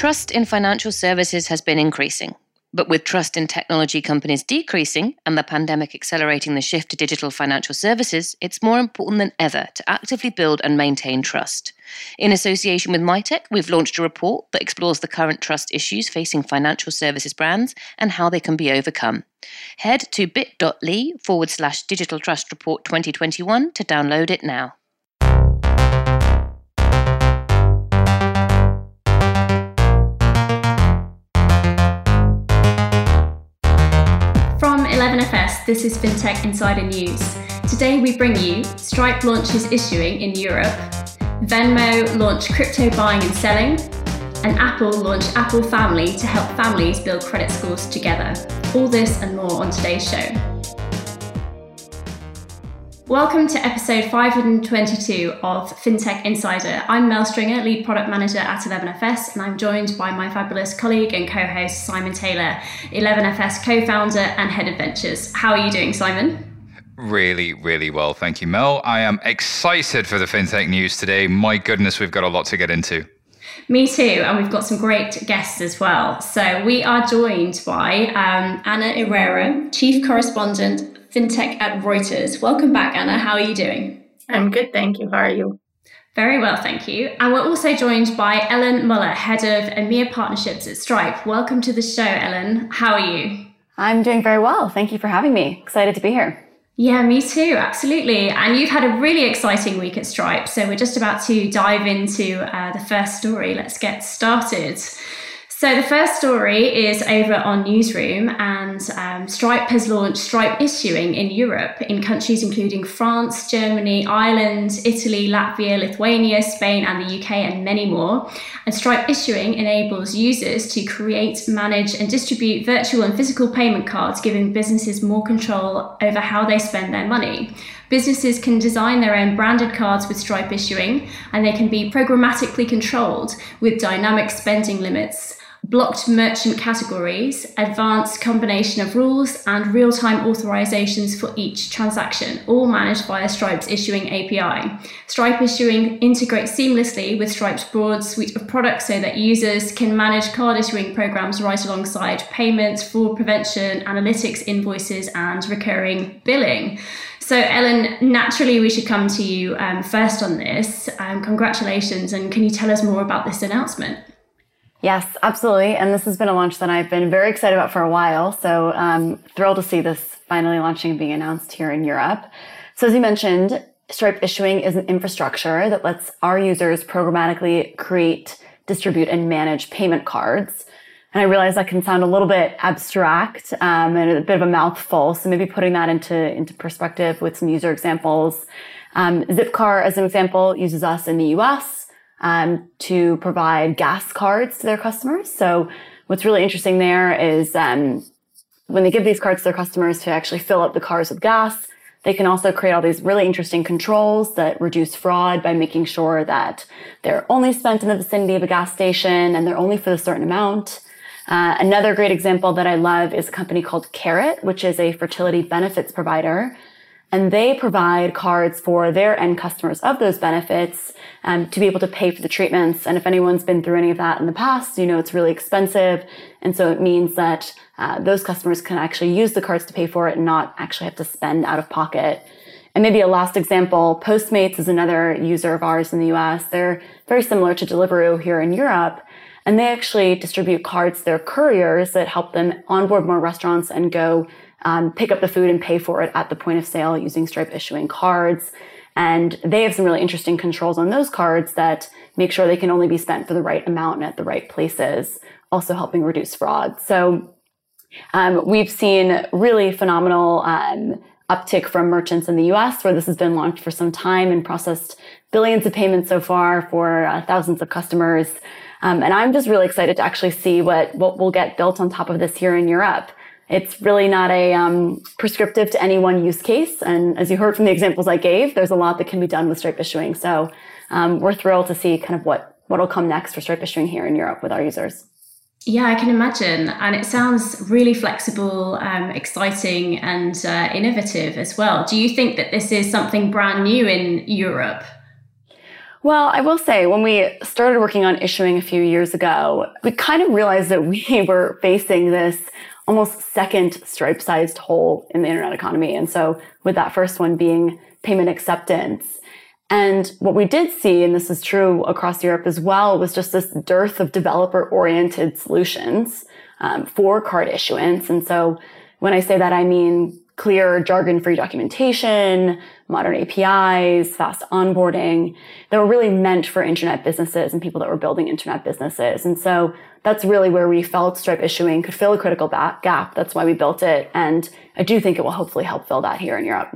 Trust in financial services has been increasing. But with trust in technology companies decreasing and the pandemic accelerating the shift to digital financial services, it's more important than ever to actively build and maintain trust. In association with Mitek, we've launched a report that explores the current trust issues facing financial services brands and how they can be overcome. Head to bit.ly forward slash digital trust report 2021 to download it now. This is FinTech Insider News. Today we bring you Stripe launches issuing in Europe, Venmo launch crypto buying and selling, and Apple launch Apple Family to help families build credit scores together. All this and more on today's show. Welcome to episode 522 of FinTech Insider. I'm Mel Stringer, lead product manager at 11FS, and I'm joined by my fabulous colleague and co host, Simon Taylor, 11FS co founder and head of ventures. How are you doing, Simon? Really, really well. Thank you, Mel. I am excited for the FinTech news today. My goodness, we've got a lot to get into. Me too, and we've got some great guests as well. So, we are joined by um, Anna Irrera, Chief Correspondent fintech at Reuters. Welcome back, Anna. How are you doing? I'm good, thank you. How are you? Very well, thank you. And we're also joined by Ellen Muller, head of EMEA partnerships at Stripe. Welcome to the show, Ellen. How are you? I'm doing very well. Thank you for having me. Excited to be here. Yeah, me too, absolutely. And you've had a really exciting week at Stripe. So we're just about to dive into uh, the first story. Let's get started. So the first story is over on Newsroom, and um, Stripe has launched Stripe issuing in Europe in countries including France, Germany, Ireland, Italy, Latvia, Lithuania, Spain, and the UK, and many more. And Stripe issuing enables users to create, manage, and distribute virtual and physical payment cards, giving businesses more control over how they spend their money. Businesses can design their own branded cards with Stripe issuing, and they can be programmatically controlled with dynamic spending limits blocked merchant categories, advanced combination of rules, and real time authorizations for each transaction, all managed via Stripe's issuing API. Stripe issuing integrates seamlessly with Stripe's broad suite of products so that users can manage card issuing programs right alongside payments, fraud prevention, analytics, invoices, and recurring billing. So, Ellen, naturally, we should come to you um, first on this. Um, congratulations, and can you tell us more about this announcement? Yes, absolutely. And this has been a launch that I've been very excited about for a while. So um, thrilled to see this finally launching and being announced here in Europe. So as you mentioned, Stripe issuing is an infrastructure that lets our users programmatically create, distribute, and manage payment cards. And I realize that can sound a little bit abstract um, and a bit of a mouthful. So maybe putting that into, into perspective with some user examples. Um, Zipcar, as an example, uses us in the US um, to provide gas cards to their customers. So what's really interesting there is um, when they give these cards to their customers to actually fill up the cars with gas, they can also create all these really interesting controls that reduce fraud by making sure that they're only spent in the vicinity of a gas station and they're only for a certain amount. Uh, another great example that I love is a company called Carrot, which is a fertility benefits provider and they provide cards for their end customers of those benefits um, to be able to pay for the treatments. And if anyone's been through any of that in the past, you know it's really expensive, and so it means that uh, those customers can actually use the cards to pay for it and not actually have to spend out of pocket. And maybe a last example, Postmates is another user of ours in the US. They're very similar to Deliveroo here in Europe. And they actually distribute cards to their couriers that help them onboard more restaurants and go um, pick up the food and pay for it at the point of sale using Stripe issuing cards. And they have some really interesting controls on those cards that make sure they can only be spent for the right amount and at the right places, also helping reduce fraud. So um, we've seen really phenomenal um, uptick from merchants in the US, where this has been launched for some time and processed billions of payments so far for uh, thousands of customers. Um, and I'm just really excited to actually see what, what will get built on top of this here in Europe. It's really not a um, prescriptive to any one use case. And as you heard from the examples I gave, there's a lot that can be done with Stripe issuing. So um, we're thrilled to see kind of what what'll come next for Stripe issuing here in Europe with our users. Yeah, I can imagine. And it sounds really flexible, um, exciting, and uh, innovative as well. Do you think that this is something brand new in Europe? Well, I will say when we started working on issuing a few years ago, we kind of realized that we were facing this almost second stripe sized hole in the internet economy. And so with that first one being payment acceptance. And what we did see, and this is true across Europe as well, was just this dearth of developer oriented solutions um, for card issuance. And so when I say that, I mean clear jargon free documentation, modern APIs, fast onboarding that were really meant for internet businesses and people that were building internet businesses. And so that's really where we felt Stripe issuing could fill a critical gap. That's why we built it. And I do think it will hopefully help fill that here in Europe.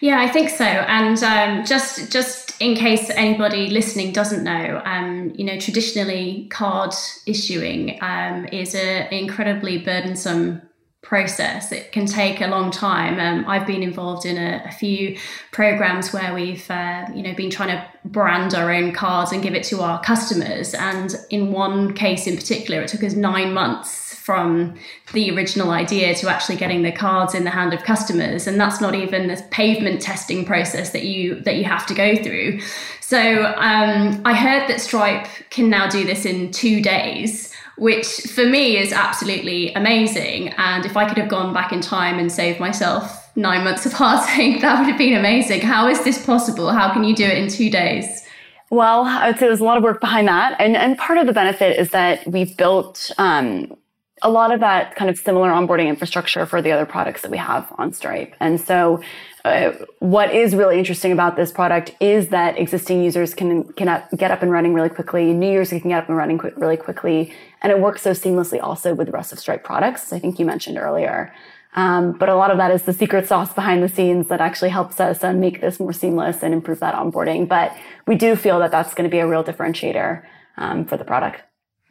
Yeah, I think so. And um, just just in case anybody listening doesn't know, um, you know, traditionally card issuing um, is an incredibly burdensome process. It can take a long time. Um, I've been involved in a, a few programs where we've, uh, you know, been trying to brand our own cards and give it to our customers. And in one case in particular, it took us nine months from the original idea to actually getting the cards in the hand of customers and that's not even the pavement testing process that you that you have to go through so um, i heard that stripe can now do this in two days which for me is absolutely amazing. And if I could have gone back in time and saved myself nine months of heartache, that would have been amazing. How is this possible? How can you do it in two days? Well, I would say there's a lot of work behind that. And, and part of the benefit is that we've built um, a lot of that kind of similar onboarding infrastructure for the other products that we have on Stripe. And so uh, what is really interesting about this product is that existing users can, can get up and running really quickly. New users can get up and running qu- really quickly. And it works so seamlessly also with the rest of Stripe products, I think you mentioned earlier. Um, but a lot of that is the secret sauce behind the scenes that actually helps us uh, make this more seamless and improve that onboarding. But we do feel that that's going to be a real differentiator um, for the product.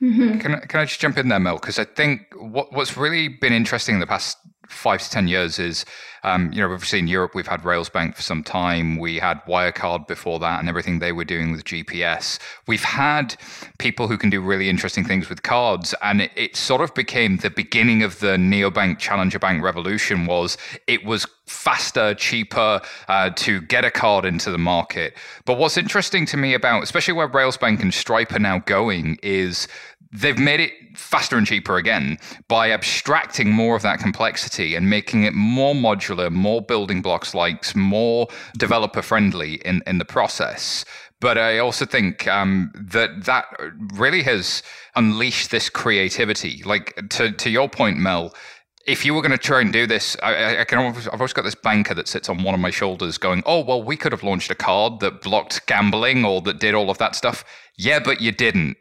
Mm-hmm. Can, can I just jump in there, Mel? Because I think what, what's really been interesting in the past five to 10 years is, um, you know, obviously in Europe, we've had Railsbank for some time. We had Wirecard before that and everything they were doing with GPS. We've had people who can do really interesting things with cards. And it, it sort of became the beginning of the neobank challenger bank revolution was it was faster, cheaper uh, to get a card into the market. But what's interesting to me about, especially where Railsbank and Stripe are now going, is they've made it faster and cheaper again by abstracting more of that complexity and making it more modular, more building blocks likes, more developer friendly in, in the process. But I also think um, that that really has unleashed this creativity. Like to, to your point, Mel, if you were going to try and do this, I, I can. Always, I've always got this banker that sits on one of my shoulders, going, "Oh, well, we could have launched a card that blocked gambling or that did all of that stuff." Yeah, but you didn't.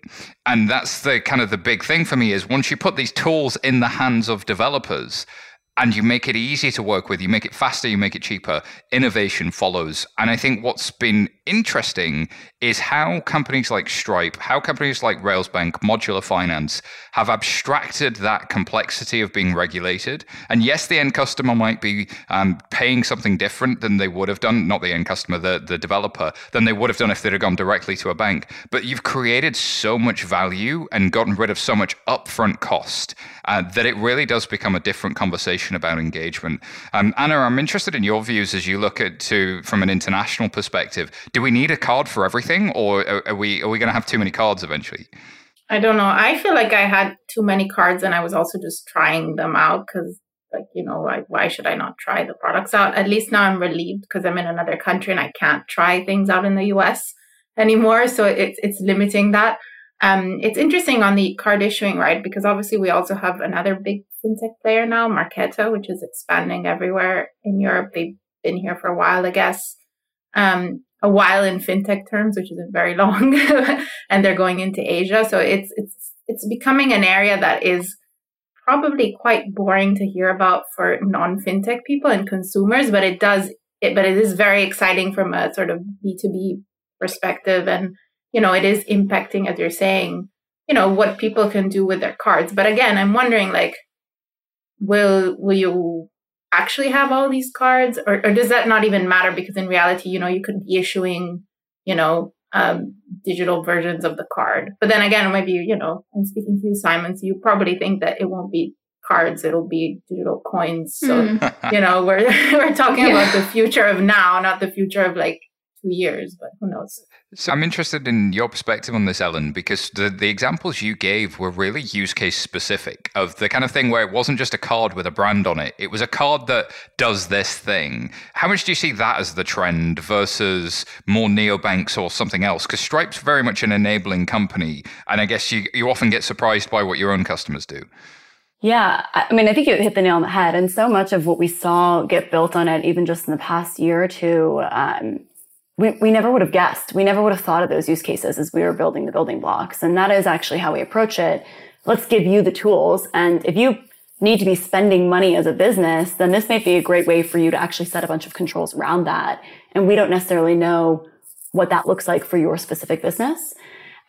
And that's the kind of the big thing for me is once you put these tools in the hands of developers, and you make it easy to work with, you make it faster, you make it cheaper, innovation follows. And I think what's been interesting is how companies like Stripe, how companies like Railsbank, Modulr Finance have abstracted that complexity of being regulated. And yes, the end customer might be um, paying something different than they would have done, not the end customer, the, the developer, than they would have done if they'd have gone directly to a bank. But you've created so much value and gotten rid of so much upfront cost uh, that it really does become a different conversation about engagement. Um, Anna, I'm interested in your views as you look at to from an international perspective. Do we need a card for everything, or are, are we are we going to have too many cards eventually? I don't know. I feel like I had too many cards, and I was also just trying them out because like you know like why should i not try the products out at least now i'm relieved because i'm in another country and i can't try things out in the us anymore so it's it's limiting that um, it's interesting on the card issuing, right? Because obviously we also have another big fintech player now, Marqeta, which is expanding everywhere in Europe. They've been here for a while, I guess. Um, a while in fintech terms, which isn't very long, and they're going into Asia. So it's it's it's becoming an area that is probably quite boring to hear about for non-fintech people and consumers, but it does it but it is very exciting from a sort of B2B perspective and you know, it is impacting, as you're saying, you know, what people can do with their cards. But again, I'm wondering, like, will will you actually have all these cards, or, or does that not even matter? Because in reality, you know, you could be issuing, you know, um, digital versions of the card. But then again, maybe you know, I'm speaking to you, Simon. So you probably think that it won't be cards; it'll be digital coins. So mm. you know, we're we're talking yeah. about the future of now, not the future of like two years, but who knows? So I'm interested in your perspective on this, Ellen, because the, the examples you gave were really use case specific of the kind of thing where it wasn't just a card with a brand on it. It was a card that does this thing. How much do you see that as the trend versus more neobanks or something else? Because Stripe's very much an enabling company. And I guess you, you often get surprised by what your own customers do. Yeah, I mean, I think you hit the nail on the head. And so much of what we saw get built on it, even just in the past year or two, um, we, we never would have guessed. We never would have thought of those use cases as we were building the building blocks. And that is actually how we approach it. Let's give you the tools. And if you need to be spending money as a business, then this might be a great way for you to actually set a bunch of controls around that. And we don't necessarily know what that looks like for your specific business.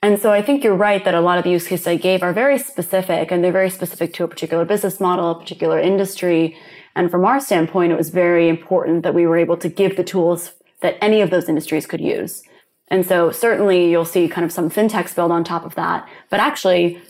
And so I think you're right that a lot of the use cases I gave are very specific and they're very specific to a particular business model, a particular industry. And from our standpoint, it was very important that we were able to give the tools that any of those industries could use. And so certainly you'll see kind of some fintechs build on top of that. But actually,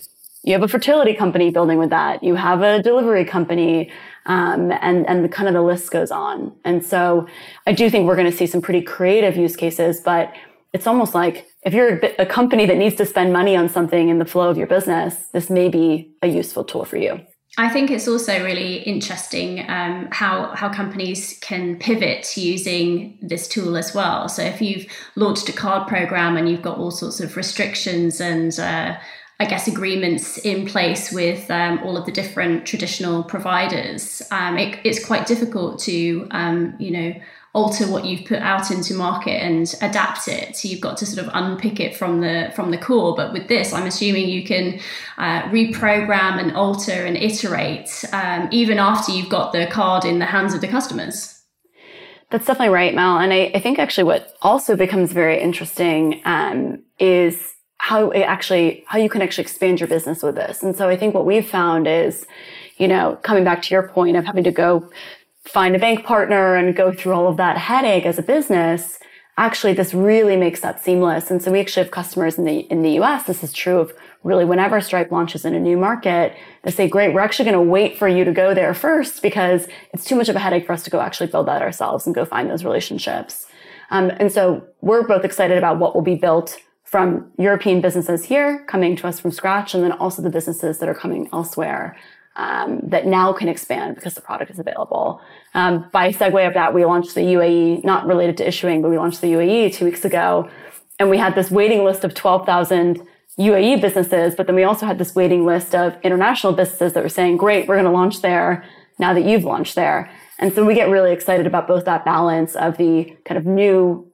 you have a fertility company building with that. You have a delivery company, um, and and kind of the list goes on. And so I do think we're going to see some pretty creative use cases. But it's almost like if you're a, a company that needs to spend money on something in the flow of your business, this may be a useful tool for you. I think it's also really interesting um, how how companies can pivot using this tool as well. So if you've launched a card program and you've got all sorts of restrictions and uh, I guess agreements in place with um, all of the different traditional providers, um, it, it's quite difficult to um, you know alter what you've put out into market and adapt it. So you've got to sort of unpick it from the from the core. But with this, I'm assuming you can uh, reprogram and alter and iterate um, even after you've got the card in the hands of the customers. That's definitely right, Mel. And I, I think actually what also becomes very interesting um, is how it actually how you can actually expand your business with this. And so I think what we've found is, you know, coming back to your point of having to go find a bank partner and go through all of that headache as a business, actually this really makes that seamless. And so we actually have customers in the in the US. This is true of really whenever Stripe launches in a new market, they say, great, we're actually going to wait for you to go there first because it's too much of a headache for us to go actually build that ourselves and go find those relationships. Um, and so we're both excited about what will be built from European businesses here coming to us from scratch and then also the businesses that are coming elsewhere um, that now can expand because the product is available. Um, by segue of that, we launched the UAE, not related to issuing, but we launched the UAE two weeks ago. And we had this waiting list of 12,000 UAE businesses, but then we also had this waiting list of international businesses that were saying, great, we're going to launch there now that you've launched there. And so we get really excited about both that balance of the kind of new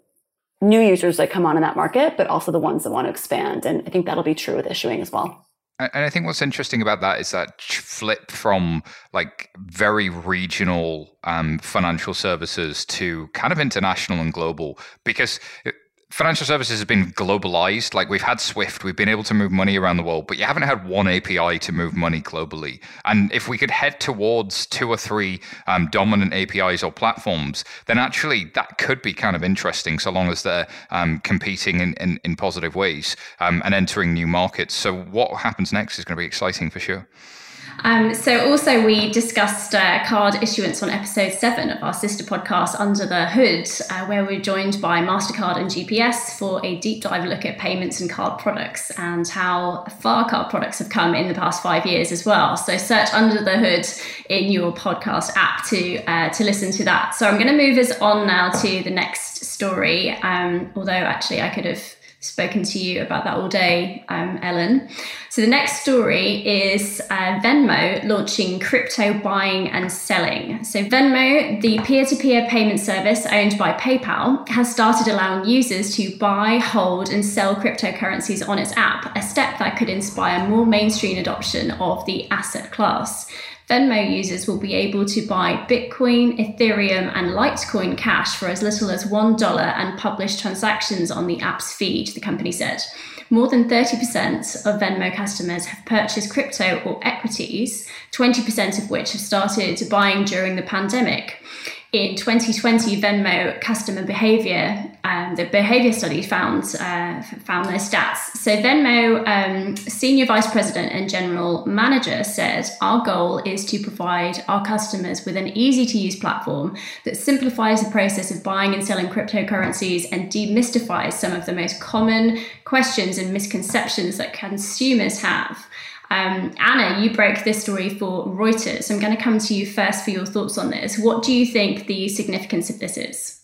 new users that come on in that market, but also the ones that want to expand. And I think that'll be true with issuing as well. And I think what's interesting about that is that flip from like very regional um, financial services to kind of international and global, because financial services has been globalized. Like we've had Swift, we've been able to move money around the world, but you haven't had one API to move money globally. And if we could head towards two or three um, dominant APIs or platforms, then actually that could be kind of interesting so long as they're um, competing in, in, in, positive ways um, and entering new markets. So what happens next is going to be exciting for sure. Um, so, also, we discussed uh, card issuance on episode seven of our sister podcast, Under the Hood, uh, where we are joined by MasterCard and GPS for a deep dive look at payments and card products and how far card products have come in the past five years as well. So, search Under the Hood in your podcast app to, uh, to listen to that. So, I'm going to move us on now to the next story, um, although actually I could have spoken to you about that all day, um, Ellen. So the next story is uh, Venmo launching crypto buying and selling. So Venmo, the peer-to-peer payment service owned by PayPal, has started allowing users to buy, hold, and sell cryptocurrencies on its app, a step that could inspire more mainstream adoption of the asset class. Venmo users will be able to buy Bitcoin, Ethereum, and Litecoin Cash for as little as $1 and publish transactions on the app's feed, the company said. More than 30% of Venmo customers have purchased crypto or equities, 20% of which have started buying during the pandemic. In 2020, Venmo customer behavior um, the behavior study found uh, found those stats. So Venmo um, senior vice president and general manager said, "Our goal is to provide our customers with an easy to use platform that simplifies the process of buying and selling cryptocurrencies and demystifies some of the most common questions and misconceptions that consumers have." Um, Anna, you broke this story for Reuters. I'm going to come to you first for your thoughts on this. What do you think the significance of this is?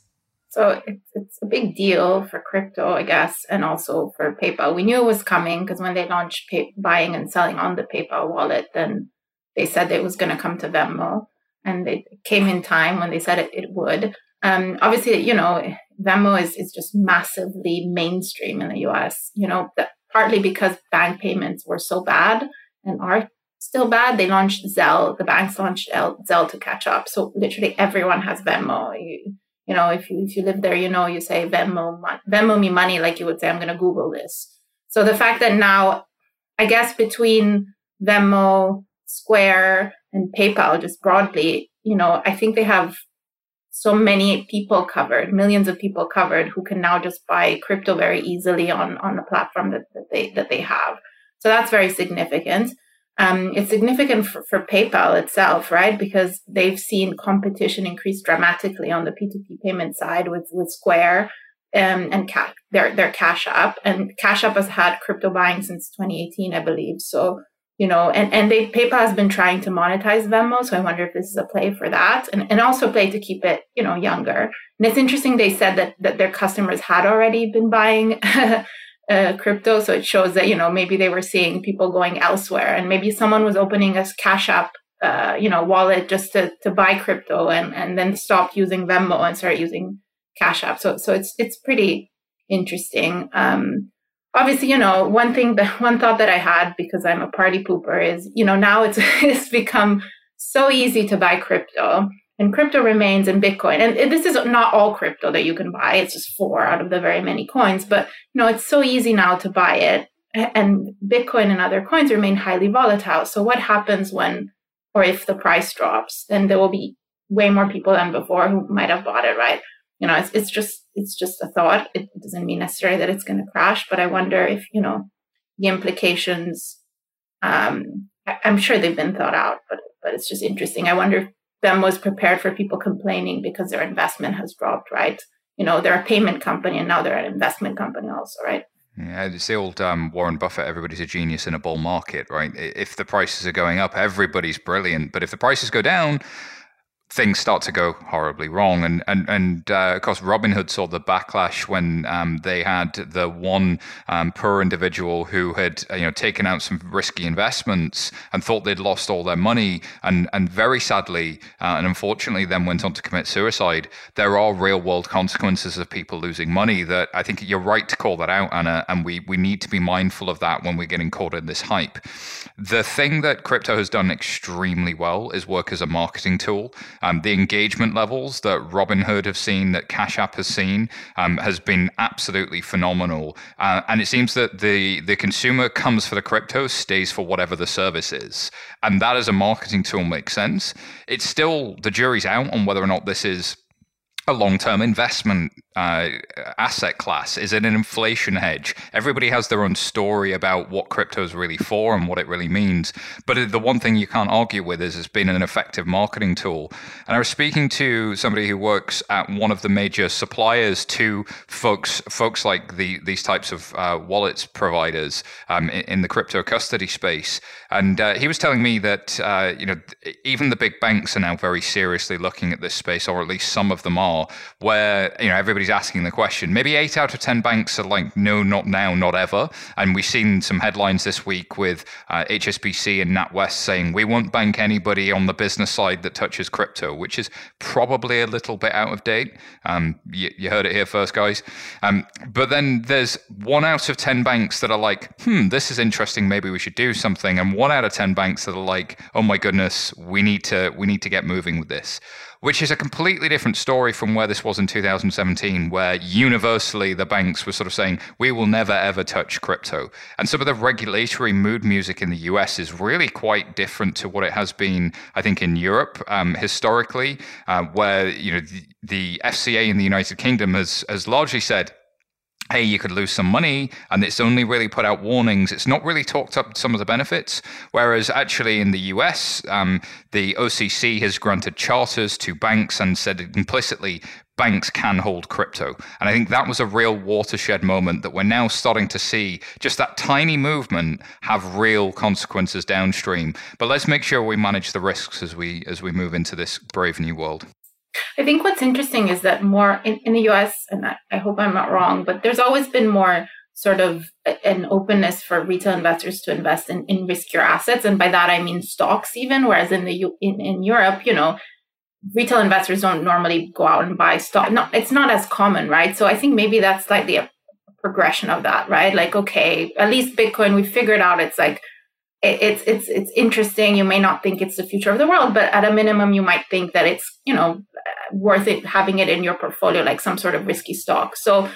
So it's, it's a big deal for crypto, I guess, and also for PayPal. We knew it was coming because when they launched pay- buying and selling on the PayPal wallet, then they said it was going to come to Venmo, and it came in time when they said it, it would. Um, obviously, you know, Venmo is, is just massively mainstream in the US, you know, that partly because bank payments were so bad and are still bad. They launched Zelle, the banks launched Zelle to catch up. So literally everyone has Venmo. You, you know, if you if you live there, you know, you say Venmo, Venmo me money, like you would say, I'm going to Google this. So the fact that now, I guess between Venmo, Square, and PayPal, just broadly, you know, I think they have so many people covered, millions of people covered who can now just buy crypto very easily on, on the platform that, that they that they have. So that's very significant. Um, it's significant for, for, PayPal itself, right? Because they've seen competition increase dramatically on the P2P payment side with, with Square um, and ca- their, their Cash App. And Cash App has had crypto buying since 2018, I believe. So you know, and, and they PayPal has been trying to monetize Venmo. So I wonder if this is a play for that and, and also play to keep it, you know, younger. And it's interesting they said that that their customers had already been buying uh, crypto. So it shows that, you know, maybe they were seeing people going elsewhere and maybe someone was opening a cash app uh, you know, wallet just to, to buy crypto and, and then stopped using Venmo and started using Cash App. So so it's it's pretty interesting. Um, obviously, you know, one thing that one thought that I had because I'm a party pooper is, you know, now it's it's become so easy to buy crypto and crypto remains in Bitcoin. And this is not all crypto that you can buy. It's just four out of the very many coins, but you know, it's so easy now to buy it and Bitcoin and other coins remain highly volatile. So what happens when or if the price drops, then there will be way more people than before who might have bought it, right? you know, it's, it's just it's just a thought. It doesn't mean necessarily that it's going to crash, but I wonder if you know the implications. Um, I, am sure they've been thought out, but but it's just interesting. I wonder if them was prepared for people complaining because their investment has dropped, right? You know, they're a payment company and now they're an investment company also, right? Yeah, it's the old um, Warren Buffett, everybody's a genius in a bull market, right? If the prices are going up, everybody's brilliant. But if the prices go down, things start to go horribly wrong. And and and uh, of course, Robinhood saw the backlash when um, they had the one um, poor individual who had you know taken out some risky investments and thought they'd lost all their money, and and very sadly uh, and unfortunately, then went on to commit suicide. There are real world consequences of people losing money. That I think you're right to call that out, Anna, and we we need to be mindful of that when we're getting caught in this hype. The thing that crypto has done extremely well is work as a marketing tool. Um, the engagement levels that Robinhood have seen, that Cash App has seen, um, has been absolutely phenomenal. Uh, and it seems that the the consumer comes for the crypto, stays for whatever the service is, and that as a marketing tool makes sense. It's still the jury's out on whether or not this is a long term investment uh, asset class? Is it an inflation hedge? Everybody has their own story about what crypto is really for and what it really means. But the one thing you can't argue with is it's been an effective marketing tool. And I was speaking to somebody who works at one of the major suppliers to folks, folks like the, these types of uh, wallets providers um, in, in, the crypto custody space, and uh, he was telling me that uh, you know even the big banks are now very seriously looking at this space, or at least some of them are, where you know everybody everybody's asking the question. Maybe eight out of 10 banks are like, no, not now, not ever. And we've seen some headlines this week with uh, HSBC and NatWest saying, we won't bank anybody on the business side that touches crypto, which is probably a little bit out of date. Um, you, you, heard it here first, guys. Um, but then there's one out of 10 banks that are like, hmm, this is interesting. Maybe we should do something. And one out of 10 banks that are like, oh my goodness, we need to, we need to get moving with this. Which is a completely different story from where this was in 2017, where universally the banks were sort of saying, we will never ever touch crypto. And some of the regulatory mood music in the US is really quite different to what it has been, I think, in Europe um, historically, uh, where you know the, the FCA in the United Kingdom has has largely said hey, you could lose some money, and it's only really put out warnings. It's not really talked up some of the benefits. Whereas actually in the US, um, the OCC has granted charters to banks and said implicitly banks can hold crypto. And I think that was a real watershed moment that we're now starting to see just that tiny movement have real consequences downstream. But let's make sure we manage the risks as we as we move into this brave new world. I think what's interesting is that more in, in the US, and I, I hope I'm not wrong, but there's always been more sort of an openness for retail investors to invest in, in riskier assets. And by that, I mean stocks even, whereas in the in, in Europe, you know, retail investors don't normally go out and buy stock. No, it's not as common, right? So I think maybe that's slightly a progression of that, right? Like, okay, at least Bitcoin, we figured out it's like it's it's it's interesting. You may not think it's the future of the world, but at a minimum, you might think that it's you know uh, worth it having it in your portfolio like some sort of risky stock. So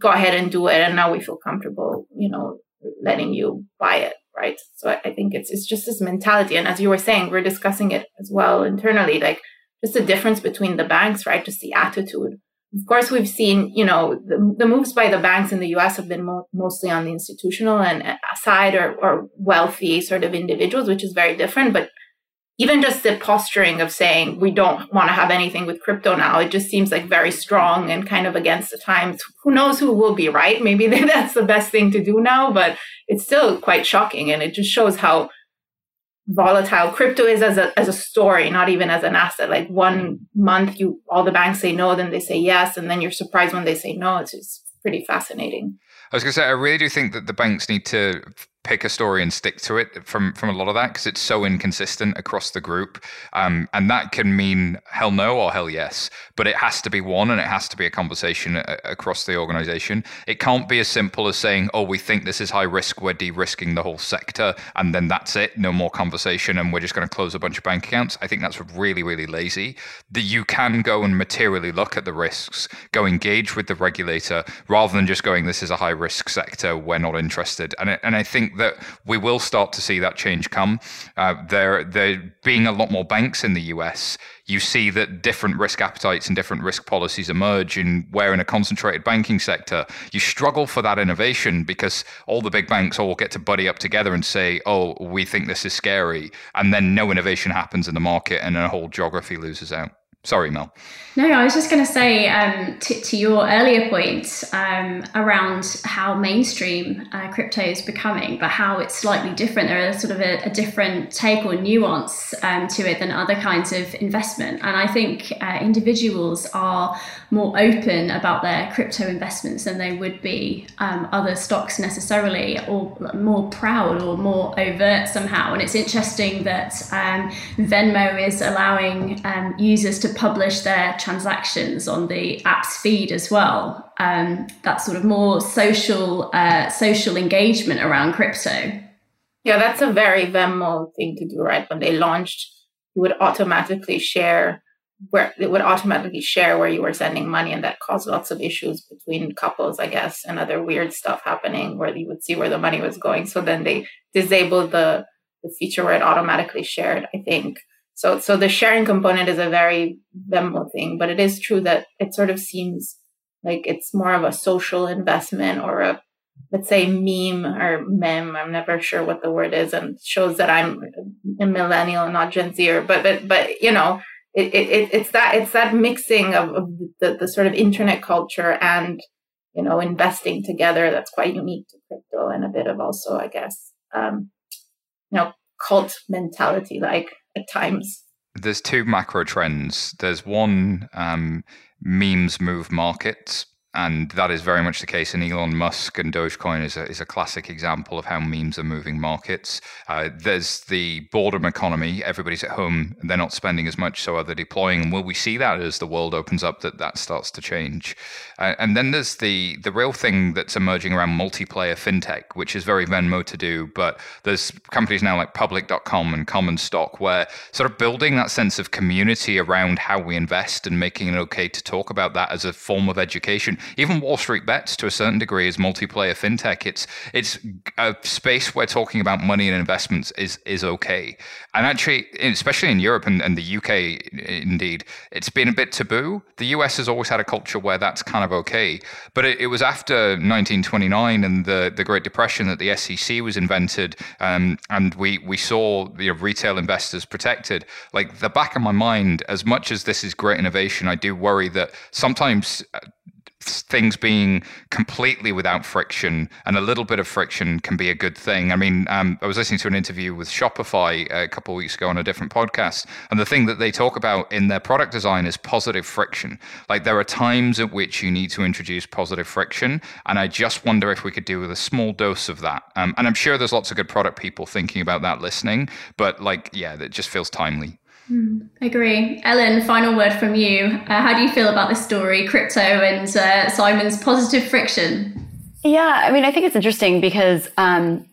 go ahead and do it, and now we feel comfortable, you know, letting you buy it, right? So I, I think it's it's just this mentality, and as you were saying, we're discussing it as well internally, like just the difference between the banks, right? Just the attitude of course, we've seen, you know, the, the moves by the banks in the US have been mo- mostly on the institutional and uh, side or, or wealthy sort of individuals, which is very different. But even just the posturing of saying we don't want to have anything with crypto now, it just seems like very strong and kind of against the times. Who knows who will be right? Maybe that's the best thing to do now, but it's still quite shocking. And it just shows how volatile. Crypto is as a as a story not even as an asset. Like one month you all the banks say no then they say yes and then you're surprised when they say no. It's just pretty fascinating. I was going to say i really do think that the banks need to pick a story and stick to it from from a lot of that because it's so inconsistent across the group. Um, and that can mean hell no or hell yes but it has to be one and it has to be a conversation a- across the organization. It can't be as simple as saying oh we think this is high risk we're de-risking the whole sector and then that's it no more conversation and we're just going to close a bunch of bank accounts. I think that's really really lazy. That you can go and materially look at the risks go engage with the regulator rather than just going this is a high risk sector we're not interested. And, and i think that we will start to see that change come. Uh, there, there being a lot more banks in the US, you see that different risk appetites and different risk policies emerge. And where in a concentrated banking sector, you struggle for that innovation because all the big banks all get to buddy up together and say, "Oh, we think this is scary," and then no innovation happens in the market, and a whole geography loses out. Sorry, Mel. No, I was just going to say um, to, to, your earlier point um, around how mainstream uh, crypto is becoming, but how it's slightly different. There is sort of a, a different take or nuance um, to it than other kinds of investment. And I think uh, individuals are more open about their crypto investments than they would be um, other stocks necessarily, or more proud or more overt somehow. And it's interesting that um, Venmo is allowing um, users to publish their transactions on the app's feed as well. Um, that sort of more social uh, social engagement around crypto. Yeah, that's a very Venmo thing to do, right? When they launched, you would automatically share where it would automatically share where you were sending money, and that caused lots of issues between couples, I guess, and other weird stuff happening where you would see where the money was going. So then they disabled the the feature where it automatically shared, I think. So, so the sharing component is a very Venmo thing, but it is true that it sort of seems like it's more of a social investment or a, let's say, meme or mem. I'm never sure what the word is, and shows that I'm a millennial, not Gen Zer. But, but, but you know, it, it, it's that it's that mixing of, of the, the sort of internet culture and you know investing together that's quite unique to crypto and a bit of also, I guess, um, you know, cult mentality like at times. There's two macro trends. There's one um, memes move markets, and that is very much the case. And Elon Musk and Dogecoin is a, is a classic example of how memes are moving markets. Uh, there's the boredom economy. Everybody's at home, they're not spending as much, so are they deploying? And will we see that as the world opens up that that starts to change? Uh, and then there's the the real thing that's emerging around multiplayer fintech, which is very Venmo to do. But there's companies now like Public.com and Common Stock where sort of building that sense of community around how we invest and making it okay to talk about that as a form of education even Wall Street Bets to a certain degree is multiplayer fintech. It's it's a space where talking about money and investments is is okay. And actually, especially in Europe and, and the UK, indeed, it's been a bit taboo. The US has always had a culture where that's kind of okay. But it, it was after 1929 and the, the Great Depression that the SEC was invented, um, and we we saw you know, retail investors protected. Like the back of my mind, as much as this is great innovation, I do worry that sometimes uh, things being completely without friction and a little bit of friction can be a good thing. I mean, um, I was listening to an interview with Shopify a couple of weeks ago on a different podcast, and the thing that they talk about in their product design is positive friction. Like there are times at which you need to introduce positive friction, and I just wonder if we could do with a small dose of that. Um, and I'm sure there's lots of good product people thinking about that listening, but like, yeah, it just feels timely. Mm, agree. Ellen, final word from you. Uh, how do you feel about this story, crypto and uh, Simon's positive friction? Yeah, I mean, I think it's interesting because um,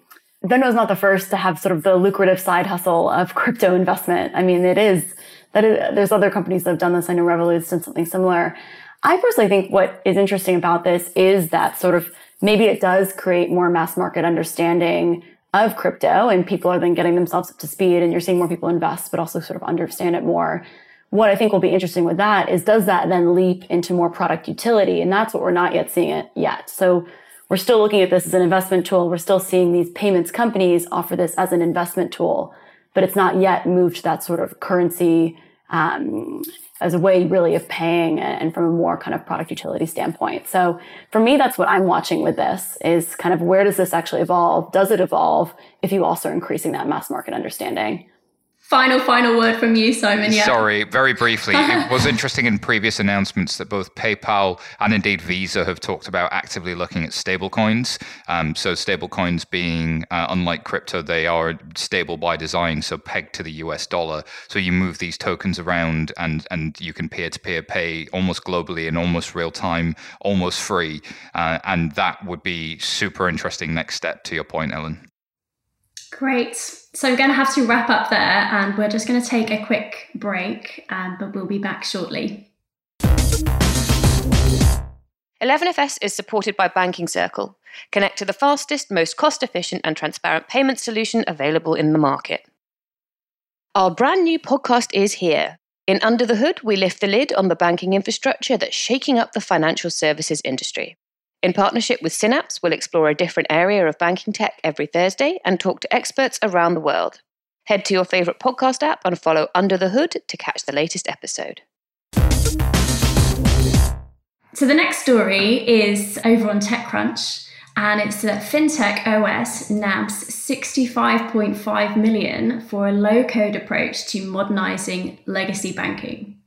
Venmo is not the first to have sort of the lucrative side hustle of crypto investment. I mean, it is that there's other companies that have done this. I know Revolut's done something similar. I personally think what is interesting about this is that sort of maybe it does create more mass market understanding of crypto and people are then getting themselves up to speed and you're seeing more people invest, but also sort of understand it more. What I think will be interesting with that is does that then leap into more product utility? And that's what we're not yet seeing it yet. So we're still looking at this as an investment tool. We're still seeing these payments companies offer this as an investment tool, but it's not yet moved to that sort of currency um, as a way really of paying and from a more kind of product utility standpoint. So for me, that's what I'm watching with this is kind of where does this actually evolve? Does it evolve if you also are increasing that mass market understanding? Final, final word from you, Simon. Yeah. Sorry, very briefly. it was interesting in previous announcements that both PayPal and indeed Visa have talked about actively looking at stablecoins. Um, so, stablecoins being, uh, unlike crypto, they are stable by design, so pegged to the US dollar. So, you move these tokens around and, and you can peer to peer pay almost globally in almost real time, almost free. Uh, and that would be super interesting next step to your point, Ellen. Great. So we're going to have to wrap up there and we're just going to take a quick break, um, but we'll be back shortly. 11FS is supported by Banking Circle. Connect to the fastest, most cost efficient, and transparent payment solution available in the market. Our brand new podcast is here. In Under the Hood, we lift the lid on the banking infrastructure that's shaking up the financial services industry. In partnership with Synapse, we'll explore a different area of banking tech every Thursday and talk to experts around the world. Head to your favourite podcast app and follow Under the Hood to catch the latest episode. So, the next story is over on TechCrunch, and it's that FinTech OS nabs 65.5 million for a low code approach to modernizing legacy banking.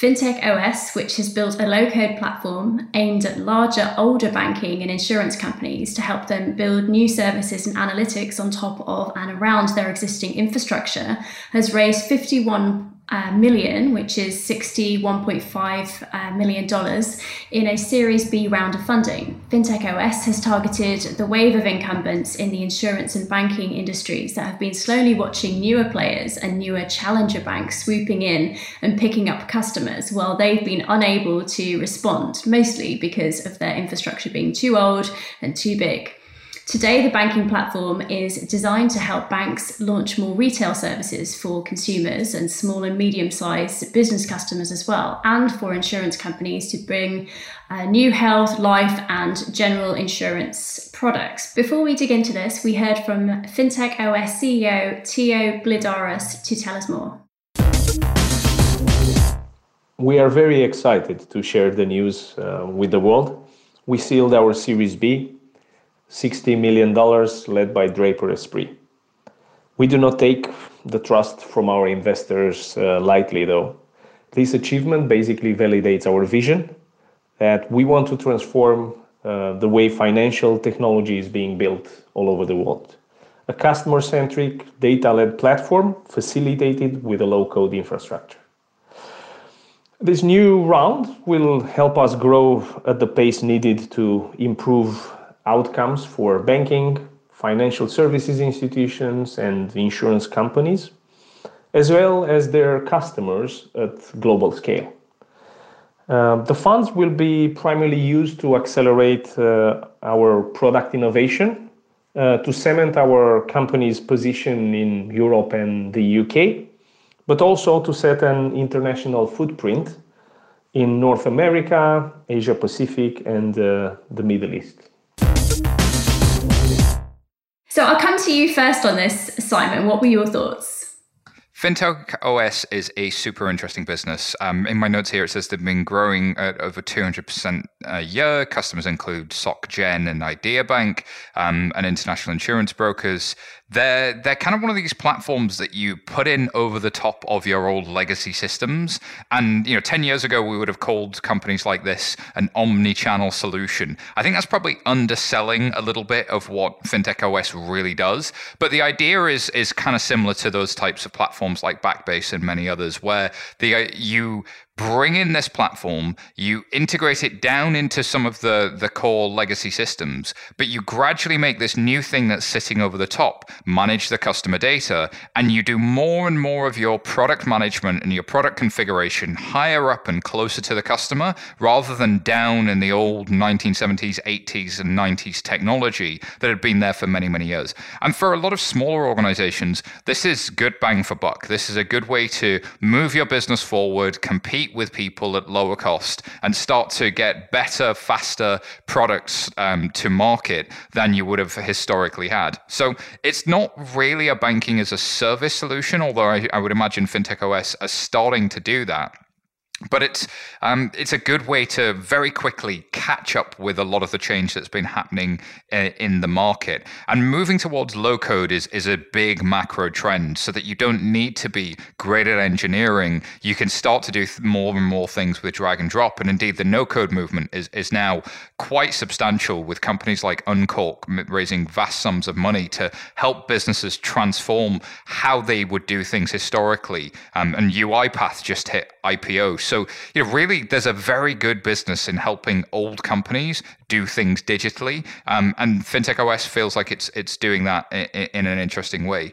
FinTech OS, which has built a low code platform aimed at larger, older banking and insurance companies to help them build new services and analytics on top of and around their existing infrastructure, has raised 51 uh, million, which is $61.5 uh, million dollars, in a Series B round of funding. FinTech OS has targeted the wave of incumbents in the insurance and banking industries that have been slowly watching newer players and newer challenger banks swooping in and picking up customers while they've been unable to respond, mostly because of their infrastructure being too old and too big. Today, the banking platform is designed to help banks launch more retail services for consumers and small and medium sized business customers as well, and for insurance companies to bring uh, new health, life, and general insurance products. Before we dig into this, we heard from FinTech OS CEO Theo Blidarus to tell us more. We are very excited to share the news uh, with the world. We sealed our Series B $60 million led by Draper Esprit. We do not take the trust from our investors uh, lightly, though. This achievement basically validates our vision that we want to transform uh, the way financial technology is being built all over the world. A customer centric, data led platform facilitated with a low code infrastructure. This new round will help us grow at the pace needed to improve outcomes for banking, financial services institutions, and insurance companies, as well as their customers at global scale. Uh, the funds will be primarily used to accelerate uh, our product innovation, uh, to cement our company's position in Europe and the UK, but also to set an international footprint in North America, Asia Pacific, and uh, the Middle East. So I'll come to you first on this, Simon. What were your thoughts? FinTech OS is a super interesting business. Um, in my notes here, it says they've been growing at over 200% a year. Customers include SocGen and IdeaBank um, and international insurance brokers they're they're kind of one of these platforms that you put in over the top of your old legacy systems. And you know 10 years ago we would have called companies like this an omni-channel solution. I think that's probably underselling a little bit of what fintech os really does. But the idea is is kind of similar to those types of platforms like backbase and many others where the you bring in this platform, you integrate it down into some of the, the core legacy systems, but you gradually make this new thing that's sitting over the top, manage the customer data, and you do more and more of your product management and your product configuration higher up and closer to the customer rather than down in the old 1970s, 80s, and 90s technology that had been there for many, many years. And for a lot of smaller organizations, this is good bang for buck. This is a good way to move your business forward, compete compete with people at lower cost and start to get better, faster products um, to market than you would have historically had. So it's not really a banking as a service solution, although I, I would imagine FinTech OS are starting to do that but it's um, it's a good way to very quickly catch up with a lot of the change that's been happening uh, in the market. And moving towards low code is is a big macro trend, so that you don't need to be great at engineering. You can start to do more and more things with drag and drop. And indeed, the no code movement is is now quite substantial, with companies like Unqork raising vast sums of money to help businesses transform how they would do things historically. Um, and UiPath just hit IPO. So, you know, really, there's a very good business in helping old companies do things digitally, um, and FinTech OS feels like it's it's doing that in, in an interesting way.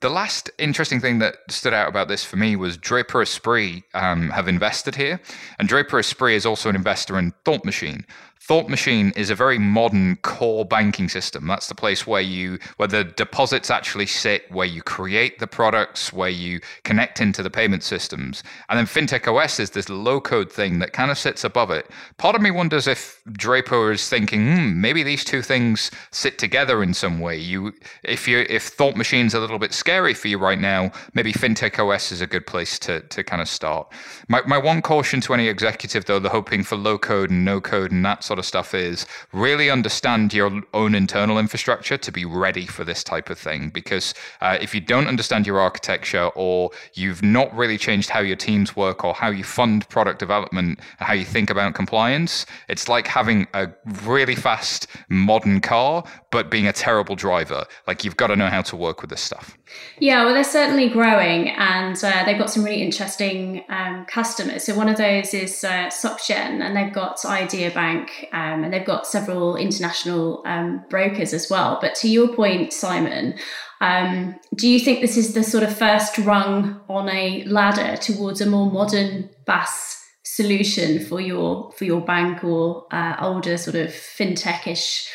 The last interesting thing that stood out about this for me was Draper Esprit um, have invested here, and Draper Esprit is also an investor in Thought Machine. Thought Machine is a very modern core banking system. That's the place where you where the deposits actually sit, where you create the products, where you connect into the payment systems. And then FinTech OS is this low code thing that kind of sits above it. Part of me wonders if Draper is thinking, hmm, maybe these two things sit together in some way. You if you if Thought Machine's a little bit scary for you right now, maybe FinTech OS is a good place to to kind of start. My my one caution to any executive though, they're hoping for low code and no code and that sort of stuff is really understand your own internal infrastructure to be ready for this type of thing. Because uh, if you don't understand your architecture or you've not really changed how your teams work or how you fund product development, how you think about compliance, it's like having a really fast modern car, but being a terrible driver. Like you've got to know how to work with this stuff. Yeah, well, they're certainly growing, and uh, they've got some really interesting um, customers. So one of those is uh, SocGen, and they've got IdeaBank, um, and they've got several international um, brokers as well. But to your point, Simon, um, do you think this is the sort of first rung on a ladder towards a more modern BaaS solution for your for your bank or uh, older sort of fintechish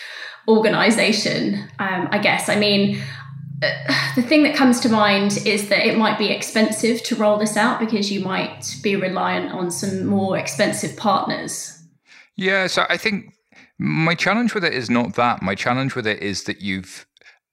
organization? Um, I guess. I mean the thing that comes to mind is that it might be expensive to roll this out because you might be reliant on some more expensive partners. Yeah, so I think my challenge with it is not that. My challenge with it is that you've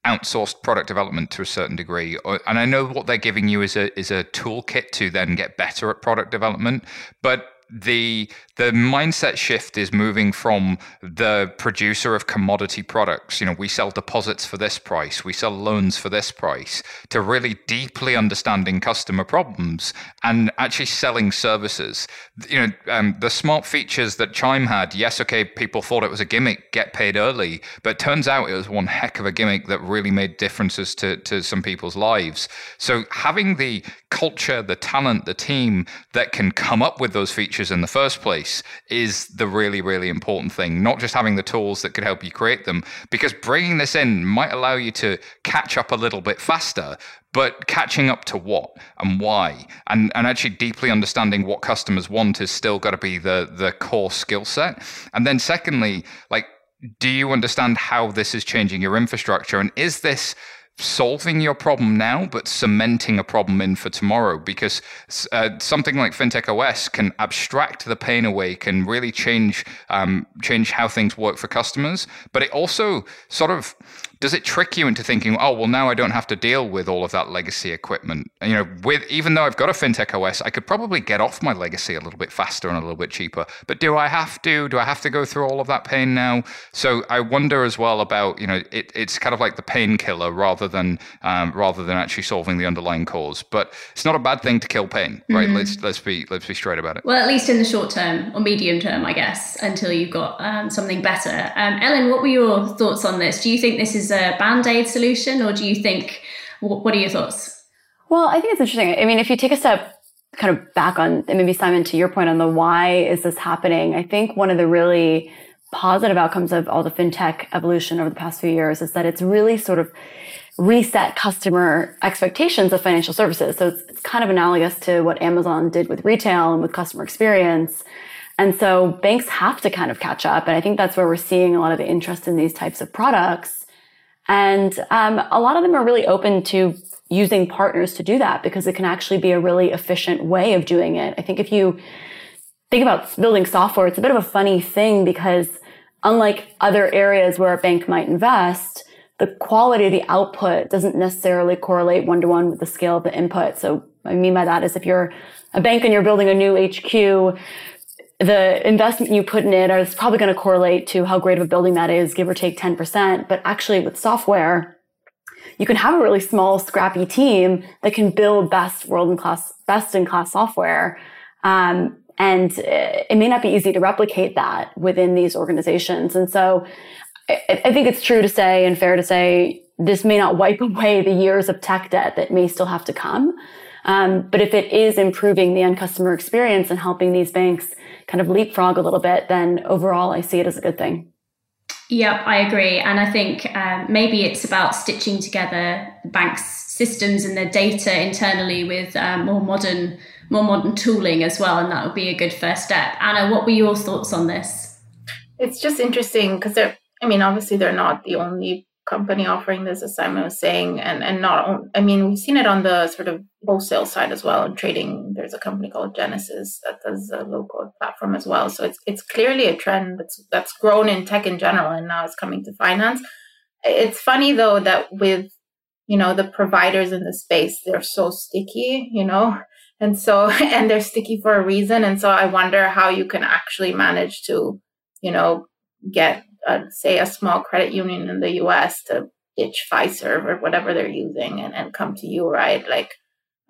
outsourced product development to a certain degree and i know what they're giving you is a is a toolkit to then get better at product development but the the mindset shift is moving from the producer of commodity products, you know, we sell deposits for this price, we sell loans for this price, to really deeply understanding customer problems and actually selling services. You know, um, the smart features that Chime had, yes, okay, people thought it was a gimmick, get paid early, but turns out it was one heck of a gimmick that really made differences to, to some people's lives. So having the culture, the talent, the team that can come up with those features in the first place is the really, really important thing. Not just having the tools that could help you create them, because bringing this in might allow you to catch up a little bit faster, but catching up to what and why and and actually deeply understanding what customers want is still got to be the the core skill set and then secondly like do you understand how this is changing your infrastructure and is this solving your problem now, but cementing a problem in for tomorrow. Because uh, something like FinTech OS can abstract the pain away, can really change um, change how things work for customers. But it also sort of does it trick you into thinking, oh, well, now I don't have to deal with all of that legacy equipment? You know, with even though I've got a fintech OS, I could probably get off my legacy a little bit faster and a little bit cheaper. But do I have to? Do I have to go through all of that pain now? So I wonder as well about, you know, it, it's kind of like the painkiller rather than um, rather than actually solving the underlying cause. But it's not a bad thing to kill pain, right? Mm-hmm. Let's let's be let's be straight about it. Well, at least in the short term or medium term, I guess, until you've got um, something better. Um, Ellen, what were your thoughts on this? Do you think this is a band aid solution, or do you think, what are your thoughts? Well, I think it's interesting. I mean, if you take a step kind of back on, maybe Simon, to your point on the why is this happening, I think one of the really positive outcomes of all the fintech evolution over the past few years is that it's really sort of reset customer expectations of financial services. So it's, it's kind of analogous to what Amazon did with retail and with customer experience. And so banks have to kind of catch up. And I think that's where we're seeing a lot of the interest in these types of products and um, a lot of them are really open to using partners to do that because it can actually be a really efficient way of doing it. I think if you think about building software, it's a bit of a funny thing because unlike other areas where a bank might invest, the quality of the output doesn't necessarily correlate one to one with the scale of the input. So I mean by that is if you're a bank and you're building a new HQ, the investment you put in it is probably going to correlate to how great of a building that is, give or take 10%. But actually with software, you can have a really small, scrappy team that can build best world in class, best in class software. Um, and it may not be easy to replicate that within these organizations. And so I, I think it's true to say and fair to say this may not wipe away the years of tech debt that may still have to come. Um, but if it is improving the end customer experience and helping these banks kind of leapfrog a little bit, then overall I see it as a good thing. Yep, I agree. And I think um, maybe it's about stitching together the bank's systems and their data internally with um, more modern, more modern tooling as well. And that would be a good first step. Anna, what were your thoughts on this? It's just interesting because they're, I mean, obviously they're not the only company offering this, as Simon was saying, and and not. I mean, we've seen it on the sort of wholesale side as well. In trading, there's a company called Genesis that does a low platform as well. So it's it's clearly a trend that's that's grown in tech in general, and now it's coming to finance. It's funny though that with you know the providers in the space, they're so sticky, you know. And so, and they're sticky for a reason. And so I wonder how you can actually manage to, you know, get say a small credit union in the US to ditch Fiserv or whatever they're using and, and come to you, right? Like,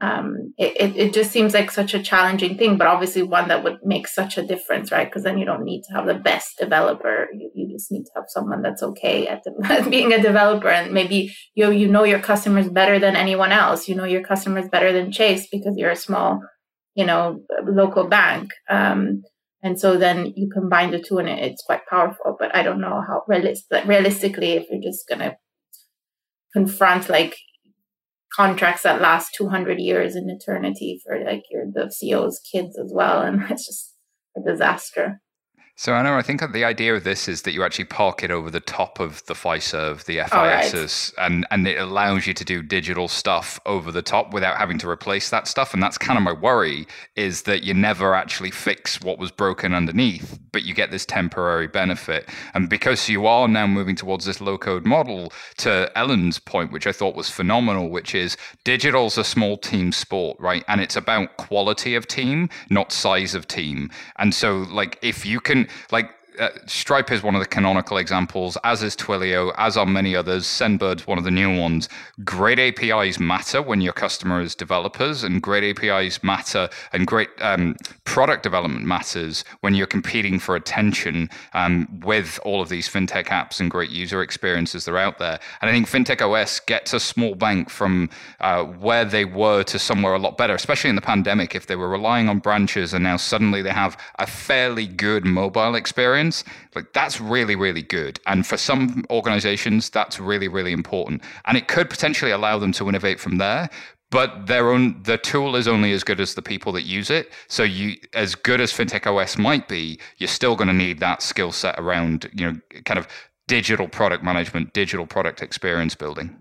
um, it, it just seems like such a challenging thing, but obviously one that would make such a difference, right? Because then you don't need to have the best developer. You, you just need to have someone that's okay at, the, being a developer. And maybe you, you know your customers better than anyone else. You know your customers better than Chase because you're a small, you know, local bank. Um, and so then you combine the two and it's quite powerful but i don't know how realistic realistically if you're just going to confront like contracts that last 200 years in eternity for like your the CEO's kids as well and it's just a disaster so Anna, I think the idea of this is that you actually park it over the top of the Fiserv, the FISs, right. and and it allows you to do digital stuff over the top without having to replace that stuff. And that's kind of my worry is that you never actually fix what was broken underneath but you get this temporary benefit. And because you are now moving towards this low code model, to Ellen's point, which I thought was phenomenal, which is digital's a small team sport, right? And it's about quality of team, not size of team. And so, like, if you can, like, uh, Stripe is one of the canonical examples, as is Twilio, as are many others. Sendbird's one of the new ones. Great APIs matter when your customer is developers, and great APIs matter, and great um, product development matters when you're competing for attention um, with all of these fintech apps and great user experiences that are out there. And I think FinTech OS gets a small bank from uh, where they were to somewhere a lot better, especially in the pandemic. If they were relying on branches and now suddenly they have a fairly good mobile experience like that's really, really good. And for some organizations, that's really, really important. And it could potentially allow them to innovate from there. But their own the tool is only as good as the people that use it. So you as good as FinTech OS might be, you're still going to need that skill set around, you know, kind of digital product management, digital product experience building.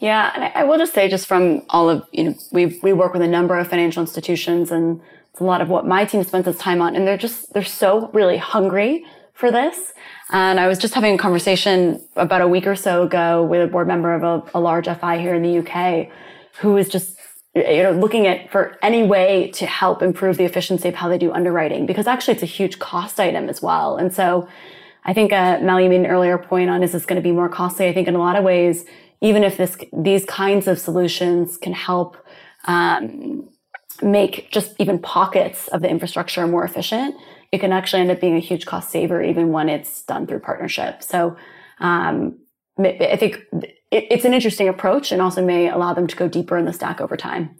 Yeah, and I will just say, just from all of you know, we we work with a number of financial institutions, and it's a lot of what my team spends its time on. And they're just, they're so really hungry for this. And I was just having a conversation about a week or so ago with a board member of a, a large FI here in the UK who was just you know, looking at for any way to help improve the efficiency of how they do underwriting, because actually it's a huge cost item as well. And so I think, uh, Mel, you made an earlier point on, is this going to be more costly? I think in a lot of ways, even if this, these kinds of solutions can help, um, make just even pockets of the infrastructure more efficient, it can actually end up being a huge cost saver even when it's done through partnership. So um, I think it's an interesting approach and also may allow them to go deeper in the stack over time.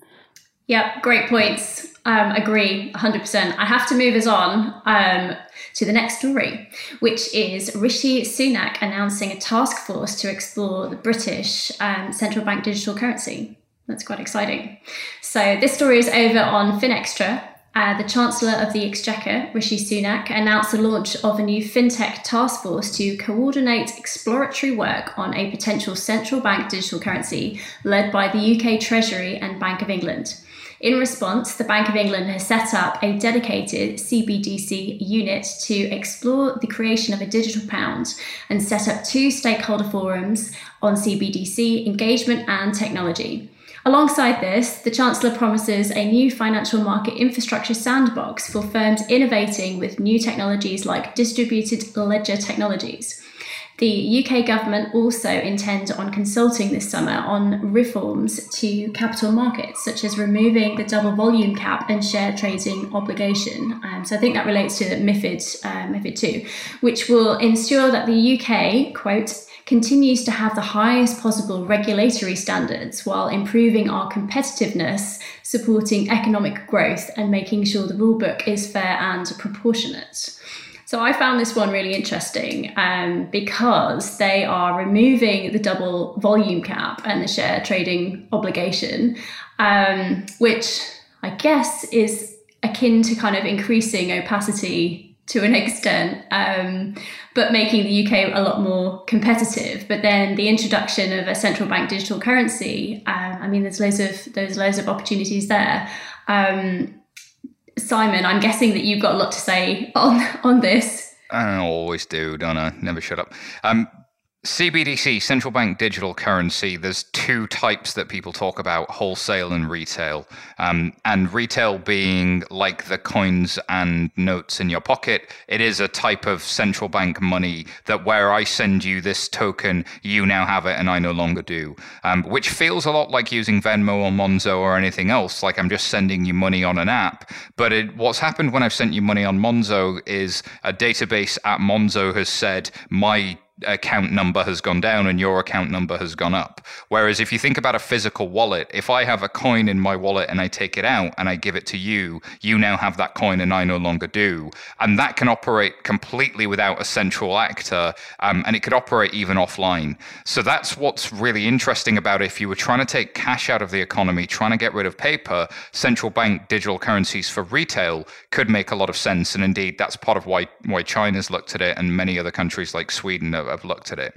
Yep, great points. Um, agree 100%. I have to move us on um, to the next story, which is Rishi Sunak announcing a task force to explore the British um, central bank digital currency. That's quite exciting. So this story is over on FinExtra. Uh, the Chancellor of the Exchequer, Rishi Sunak, announced the launch of a new fintech task force to coordinate exploratory work on a potential central bank digital currency led by the UK Treasury and Bank of England. In response, the Bank of England has set up a dedicated CBDC unit to explore the creation of a digital pound and set up two stakeholder forums on CBDC engagement and technology. Alongside this, the Chancellor promises a new financial market infrastructure sandbox for firms innovating with new technologies like distributed ledger technologies. The UK government also intends on consulting this summer on reforms to capital markets, such as removing the double volume cap and share trading obligation. Um, so I think that relates to MIFID, uh, MIFID 2, which will ensure that the UK, quote, continues to have the highest possible regulatory standards while improving our competitiveness, supporting economic growth, and making sure the rulebook is fair and proportionate. So I found this one really interesting um, because they are removing the double volume cap and the share trading obligation, um, which I guess is akin to kind of increasing opacity to an extent, um, but making the UK a lot more competitive. But then the introduction of a central bank digital currency, um, I mean, there's loads of there's loads of opportunities there. Um, Simon, I'm guessing that you've got a lot to say on on this. I always do, don't I? Never shut up. Um, CBDC, central bank digital currency, there's two types that people talk about wholesale and retail. Um, and retail being like the coins and notes in your pocket, it is a type of central bank money that where I send you this token, you now have it and I no longer do. Um, which feels a lot like using Venmo or Monzo or anything else, like I'm just sending you money on an app. But it, what's happened when I've sent you money on Monzo is a database at Monzo has said, my account number has gone down and your account number has gone up. Whereas if you think about a physical wallet, if I have a coin in my wallet and I take it out and I give it to you, you now have that coin and I no longer do. And that can operate completely without a central actor um, and it could operate even offline. So that's what's really interesting about it. If you were trying to take cash out of the economy, trying to get rid of paper, central bank digital currencies for retail could make a lot of sense. And indeed, that's part of why, why China's looked at it and many other countries like Sweden have looked at it.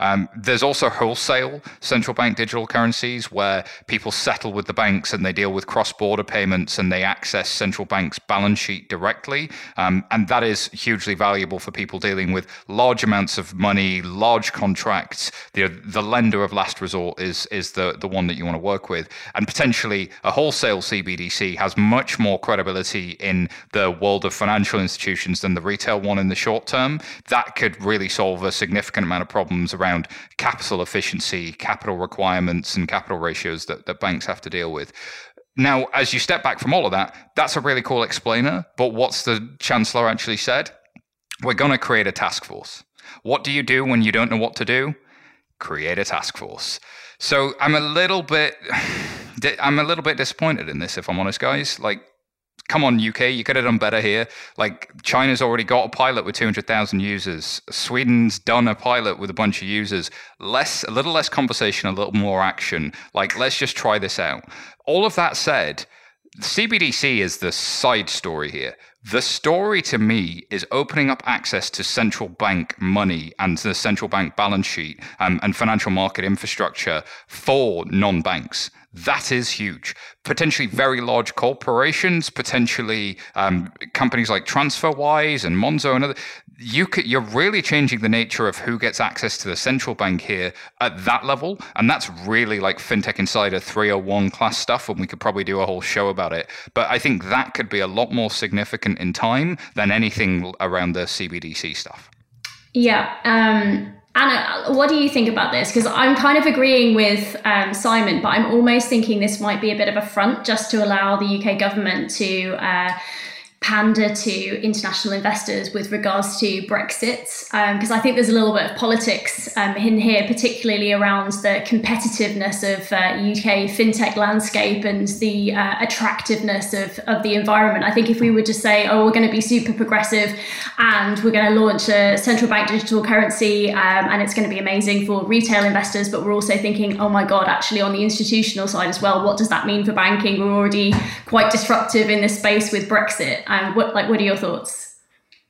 Um, there's also wholesale central bank digital currencies where people settle with the banks and they deal with cross border payments and they access central bank's balance sheet directly. Um, and that is hugely valuable for people dealing with large amounts of money, large contracts. The, the lender of last resort is, is the, the one that you want to work with. And potentially a wholesale CBDC has much more credibility in the world of financial institutions than the retail one in the short term. That could really solve a significant amount of problems around around capital efficiency, capital requirements, and capital ratios that, that banks have to deal with. Now, as you step back from all of that, that's a really cool explainer. But what's the chancellor actually said? We're going to create a task force. What do you do when you don't know what to do? Create a task force. So I'm a little bit, I'm a little bit disappointed in this, if I'm honest, guys. Like come on, UK, you could have done better here. Like China's already got a pilot with 200,000 users. Sweden's done a pilot with a bunch of users. Less, a little less conversation, a little more action. Like, let's just try this out. All of that said, CBDC is the side story here. The story to me is opening up access to central bank money and the central bank balance sheet um, and financial market infrastructure for non banks. That is huge. Potentially very large corporations, potentially um, companies like TransferWise and Monzo and other. You could, you're really changing the nature of who gets access to the central bank here at that level, and that's really like FinTech Insider 301 class stuff, and we could probably do a whole show about it. But I think that could be a lot more significant in time than anything around the CBDC stuff. Yeah. Um Anna, what do you think about this? Because I'm kind of agreeing with um, Simon, but I'm almost thinking this might be a bit of a front just to allow the UK government to. Uh, pander to international investors with regards to Brexit, because um, I think there's a little bit of politics um, in here, particularly around the competitiveness of uh, UK fintech landscape and the uh, attractiveness of, of the environment. I think if we were to say, oh, we're going to be super progressive and we're going to launch a central bank digital currency um, and it's going to be amazing for retail investors, but we're also thinking, oh my God, actually on the institutional side as well, what does that mean for banking? We're already quite disruptive in this space with Brexit. Um, what like what are your thoughts?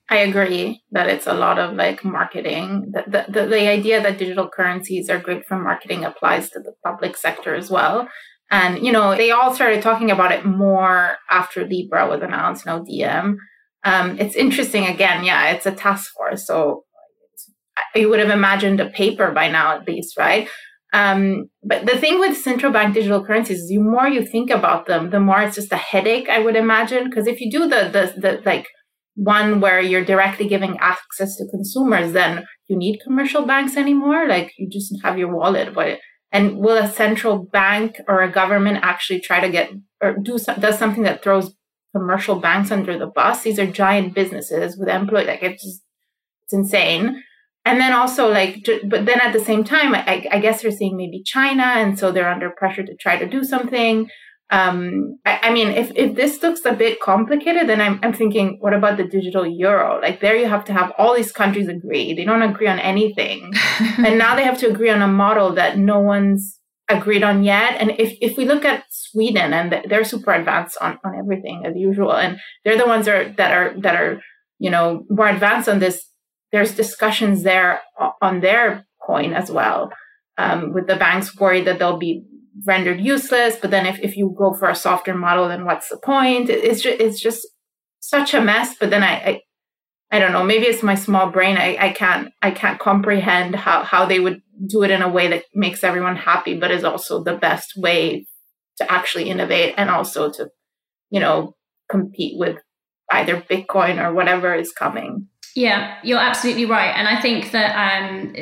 I agree that it's a lot of like marketing. The, the, the, idea that digital currencies are great for marketing applies to the public sector as well. And, you know, they all started talking about it more after Libra was announced, no DM. Um, it's interesting again. Yeah, it's a task force. So you would have imagined a paper by now, at least, right? Um, but the thing with central bank digital currencies is the more you think about them, the more it's just a headache, I would imagine. Because if you do the, the, the like one where you're directly giving access to consumers, then you need commercial banks anymore. Like you just have your wallet, but and will a central bank or a government actually try to get or do some, does something that throws commercial banks under the bus? These are giant businesses with employees. Like it's just, it's insane and then also like but then at the same time I, I, guess they're seeing maybe china and so they're under pressure to try to do something. Um, I, I, mean if, if this looks a bit complicated then I'm, I'm thinking what about the digital euro? Like there you have to have all these countries agree. They don't agree on anything. And now they have to agree on a model that no one's agreed on yet. And if, if we look at sweden and they're super advanced on, on everything as usual. And they're the ones that are that are that are you know more advanced on this there's discussions there on their coin as well, um, with the banks worried that they'll be rendered useless. But then if, if you go for a softer model, then what's the point? It's just, it's just such a mess. But then I, I, I don't know, maybe it's my small brain. I, I can't, I can't comprehend how, how they would do it in a way that makes everyone happy, but is also the best way to actually innovate and also to, you know, compete with either Bitcoin or whatever is coming. Yeah, you're absolutely right. And I think that um,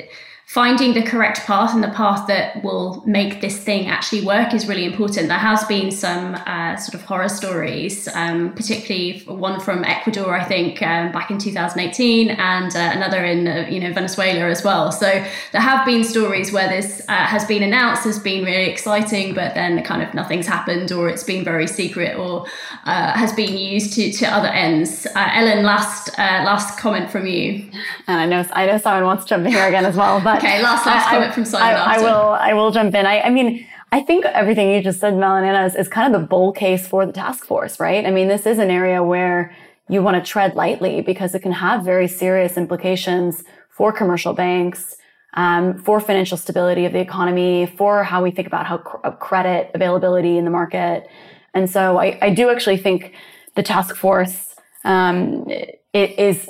finding the correct path and the path that will make this thing actually work is really important. There has been some uh, sort of horror stories, um, particularly one from Ecuador, I think, um, back in 2018, and uh, another in uh, you know Venezuela as well. So there have been stories where this uh, has been announced as being really exciting, but then kind of nothing's happened, or it's been very secret, or uh, has been used to, to other ends. Uh, Ellen, last last comment from you. And I know I know someone wants to jump in here again as well, but okay, last last I, comment from Simon. I, I, will I will jump in. I, I mean. I think everything you just said, Mel and Anna, is, is kind of the bull case for the task force, right? I mean, this is an area where you want to tread lightly because it can have very serious implications for commercial banks, um, for financial stability of the economy, for how we think about how cr- credit availability in the market. And so I, I do actually think the task force um, it is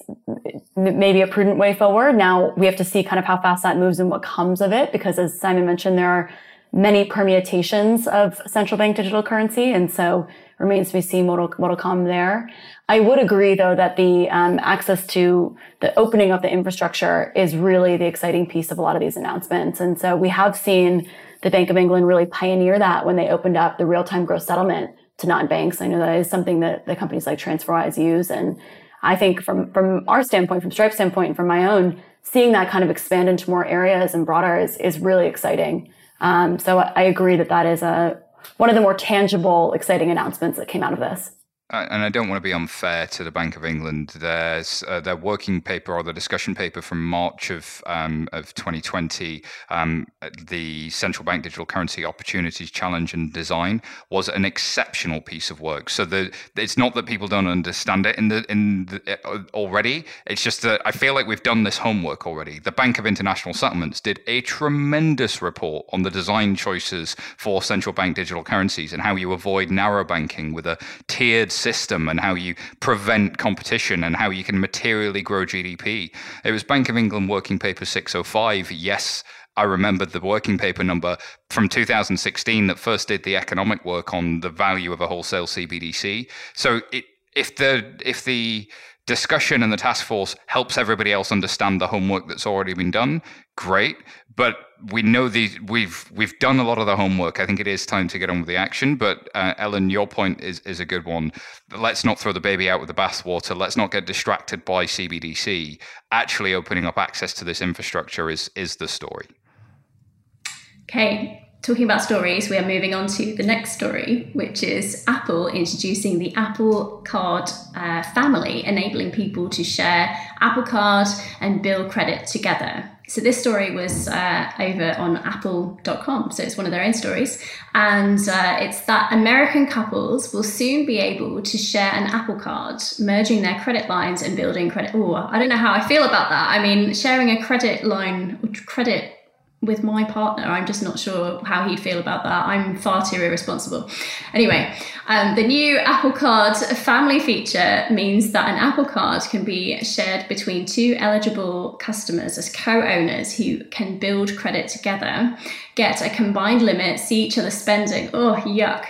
maybe a prudent way forward. Now we have to see kind of how fast that moves and what comes of it, because as Simon mentioned, there are many permutations of central bank digital currency, and so remains to be seen what will, what will come there. I would agree, though, that the um, access to the opening of the infrastructure is really the exciting piece of a lot of these announcements, and so we have seen the Bank of England really pioneer that when they opened up the real-time gross settlement to non-banks. I know that is something that the companies like TransferWise use, and I think from, from our standpoint, from Stripe's standpoint, and from my own, seeing that kind of expand into more areas and broader is, is really exciting. Um, so I agree that that is a, one of the more tangible, exciting announcements that came out of this and I don't want to be unfair to the Bank of England. There's uh, their working paper or the discussion paper from March of um, of 2020, um, the Central Bank Digital Currency Opportunities Challenge and Design was an exceptional piece of work. So the, it's not that people don't understand it in the in the, uh, already. It's just that I feel like we've done this homework already. The Bank of International Settlements did a tremendous report on the design choices for central bank digital currencies and how you avoid narrow banking with a tiered system and how you prevent competition and how you can materially grow GDP. It was Bank of England Working Paper 605. Yes, I remember the working paper number from 2016 that first did the economic work on the value of a wholesale CBDC. So it, if the if the discussion and the task force helps everybody else understand the homework that's already been done, great. But we know these we've we've done a lot of the homework. I think it is time to get on with the action. But uh, Ellen, your point is is a good one. Let's not throw the baby out with the bathwater. Let's not get distracted by CBDC. Actually, opening up access to this infrastructure is is the story. Okay, talking about stories, we are moving on to the next story, which is Apple introducing the Apple Card uh, family, enabling people to share Apple Card and bill credit together. So this story was uh, over on Apple.com, so it's one of their own stories, and uh, it's that American couples will soon be able to share an Apple Card, merging their credit lines and building credit. Oh, I don't know how I feel about that. I mean, sharing a credit line, credit with my partner, I'm just not sure how he'd feel about that. I'm far too irresponsible. Anyway, um, the new Apple Card family feature means that an Apple Card can be shared between two eligible customers as co owners who can build credit together, get a combined limit, see each other spending. Oh, yuck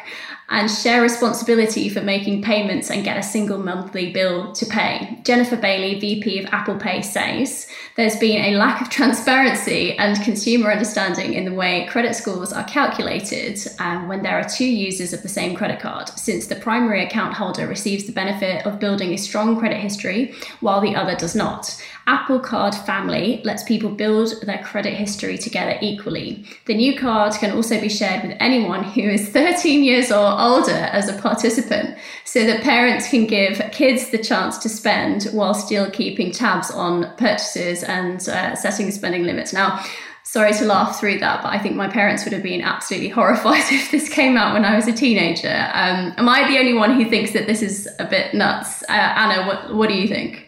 and share responsibility for making payments and get a single monthly bill to pay. Jennifer Bailey, VP of Apple Pay, says there's been a lack of transparency and consumer understanding in the way credit scores are calculated um, when there are two users of the same credit card, since the primary account holder receives the benefit of building a strong credit history while the other does not. Apple Card Family lets people build their credit history together equally. The new card can also be shared with anyone who is 13 years or older as a participant, so that parents can give kids the chance to spend while still keeping tabs on purchases and uh, setting spending limits. Now, sorry to laugh through that, but I think my parents would have been absolutely horrified if this came out when I was a teenager. Um, am I the only one who thinks that this is a bit nuts? Uh, Anna, what, what do you think?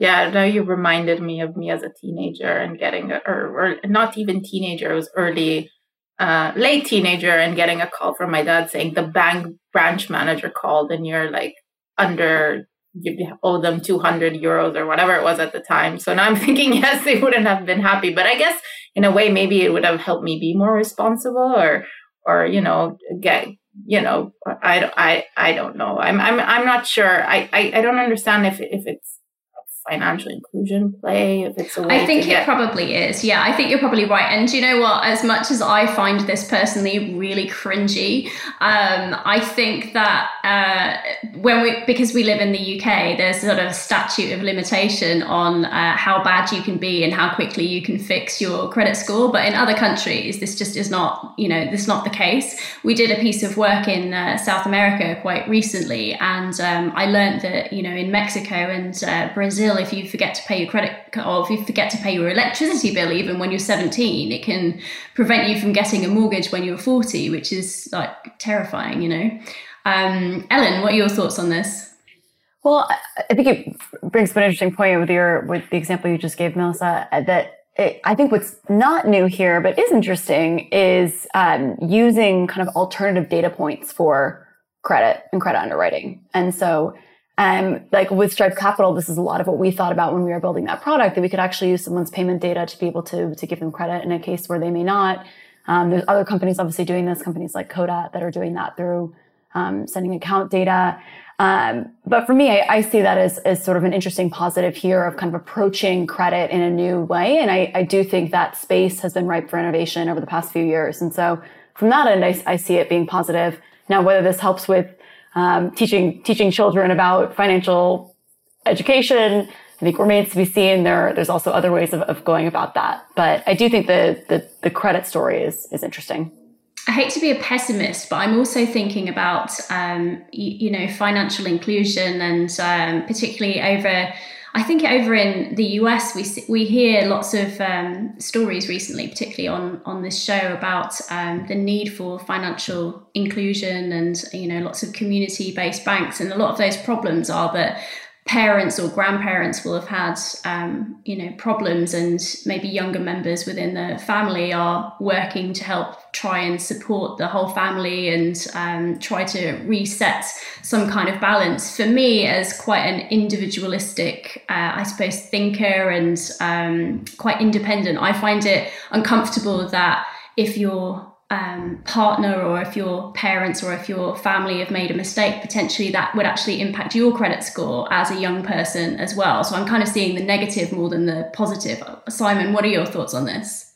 Yeah, now you reminded me of me as a teenager and getting a, or, or not even teenager, it was early, uh, late teenager and getting a call from my dad saying the bank branch manager called and you're like under, you owe them 200 euros or whatever it was at the time. So now I'm thinking, yes, they wouldn't have been happy, but I guess in a way, maybe it would have helped me be more responsible or, or, you know, get, you know, I, I, I don't know. I'm, I'm, I'm not sure. I, I, I don't understand if, if it's, financial inclusion play if it's a way I think it probably is. Yeah, I think you're probably right. And you know what? As much as I find this personally really cringy, um, I think that uh, when we because we live in the UK, there's sort of a statute of limitation on uh, how bad you can be and how quickly you can fix your credit score. But in other countries, this just is not. You know, this is not the case. We did a piece of work in uh, South America quite recently, and um, I learned that you know in Mexico and uh, Brazil if you forget to pay your credit or if you forget to pay your electricity bill even when you're 17 it can prevent you from getting a mortgage when you're 40 which is like terrifying you know um, ellen what are your thoughts on this Well, I think it brings up an interesting point with your with the example you just gave, Melissa. That it, I think what's not new here, but is interesting, is um, using kind of alternative data points for credit and credit underwriting. And so, um, like with Stripe Capital, this is a lot of what we thought about when we were building that product. That we could actually use someone's payment data to be able to to give them credit in a case where they may not. Um, there's other companies obviously doing this, companies like Codat that are doing that through um, sending account data. Um, but for me, I, I, see that as, as sort of an interesting positive here of kind of approaching credit in a new way. And I, I do think that space has been ripe for innovation over the past few years. And so from that end, I, I see it being positive. Now, whether this helps with um, teaching teaching children about financial education, I think remains to be seen. There, there's also other ways of, of going about that. But I do think the, the, the credit story is is interesting. I hate to be a pessimist, but I'm also thinking about um, you, you, know financial inclusion and um, particularly over. I think over in the US, we we hear lots of um, stories recently, particularly on on this show about um, the need for financial inclusion and you know lots of community based banks, and a lot of those problems are that parents or grandparents will have had um, you know problems and maybe younger members within the family are working to help try and support the whole family and um, try to reset some kind of balance. For me as quite an individualistic uh, i suppose thinker and um, quite independent i find it uncomfortable that if you're um, partner or if your parents or if your family have made a mistake, potentially that would actually impact your credit score as a young person as well. So I'm kind of seeing the negative more than the positive. Simon, what are your thoughts on this?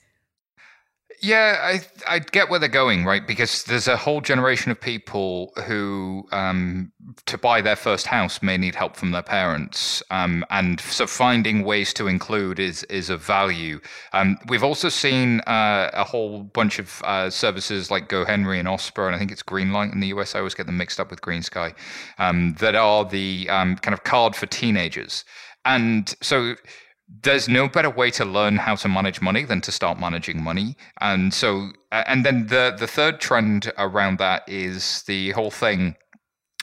Yeah, I I get where they're going, right? Because there's a whole generation of people who, um, to buy their first house, may need help from their parents, um, and so finding ways to include is is of value. Um, we've also seen uh, a whole bunch of uh, services like GoHenry and Osper, and I think it's Greenlight in the US. I always get them mixed up with GreenSky, um, that are the um, kind of card for teenagers, and so there's no better way to learn how to manage money than to start managing money. And so, and then the the third trend around that is the whole thing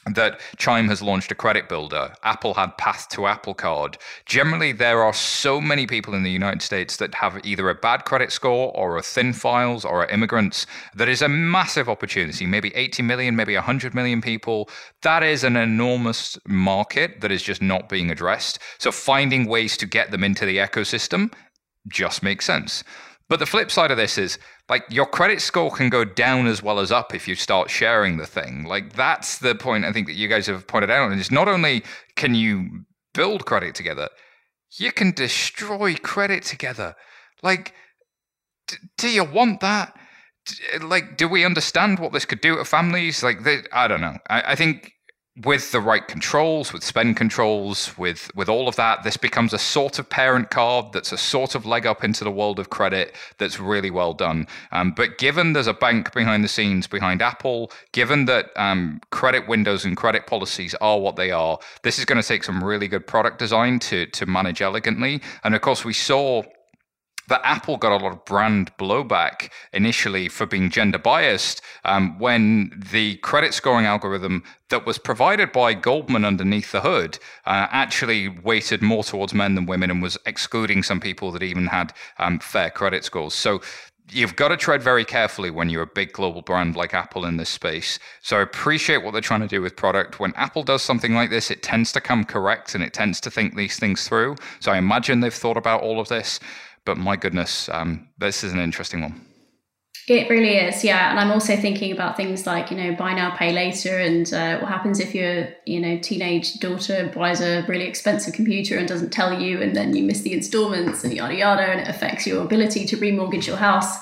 that Chime has launched a credit builder. Apple had Path to Apple Card. Generally, there are so many people in the United States that have either a bad credit score or are thin files or are immigrants. That is a massive opportunity. Maybe 80 million, maybe 100 million people. That is an enormous market that is just not being addressed. So finding ways to get them into the ecosystem just makes sense. But the flip side of this is like your credit score can go down as well as up if you start sharing the thing. Like that's the point I think that you guys have pointed out. And it's not only can you build credit together, you can destroy credit together. Like, d- do you want that? D- like, do we understand what this could do to families? Like, they, I don't know. I, I think with the right controls, with spend controls, with with all of that, this becomes a sort of parent card that's a sort of leg up into the world of credit that's really well done. Um, but given there's a bank behind the scenes behind Apple, given that um, credit windows and credit policies are what they are, this is going to take some really good product design to to manage elegantly. And of course, we saw that Apple got a lot of brand blowback initially for being gender biased um, when the credit scoring algorithm that was provided by Goldman underneath the hood uh, actually weighted more towards men than women and was excluding some people that even had um, fair credit scores. So you've got to tread very carefully when you're a big global brand like Apple in this space. So I appreciate what they're trying to do with product. When Apple does something like this, it tends to come correct and it tends to think these things through. So I imagine they've thought about all of this. But my goodness, um, this is an interesting one. It really is, yeah. And I'm also thinking about things like, you know, buy now, pay later, and uh, what happens if your, you know, teenage daughter buys a really expensive computer and doesn't tell you, and then you miss the installments and yada yada, and it affects your ability to remortgage your house.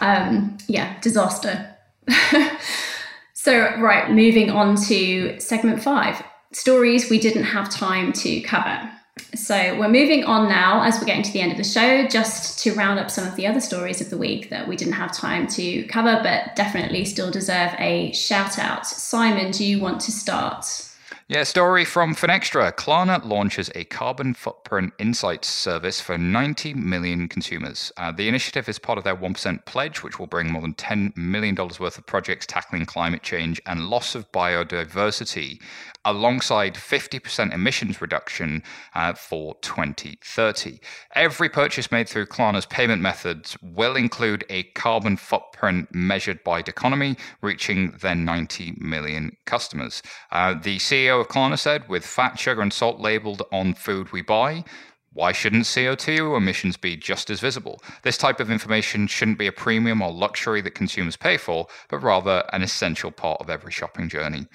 Um, yeah, disaster. so, right, moving on to segment five stories we didn't have time to cover. So we're moving on now as we're getting to the end of the show, just to round up some of the other stories of the week that we didn't have time to cover, but definitely still deserve a shout out. Simon, do you want to start? Yeah, story from Finextra. Klarna launches a carbon footprint insights service for 90 million consumers. Uh, the initiative is part of their 1% pledge, which will bring more than $10 million worth of projects tackling climate change and loss of biodiversity alongside 50% emissions reduction uh, for 2030. Every purchase made through Klarna's payment methods will include a carbon footprint measured by Doconomy, reaching their 90 million customers. Uh, the CEO of Klarna said, with fat, sugar, and salt labeled on food we buy, why shouldn't CO2 emissions be just as visible? This type of information shouldn't be a premium or luxury that consumers pay for, but rather an essential part of every shopping journey.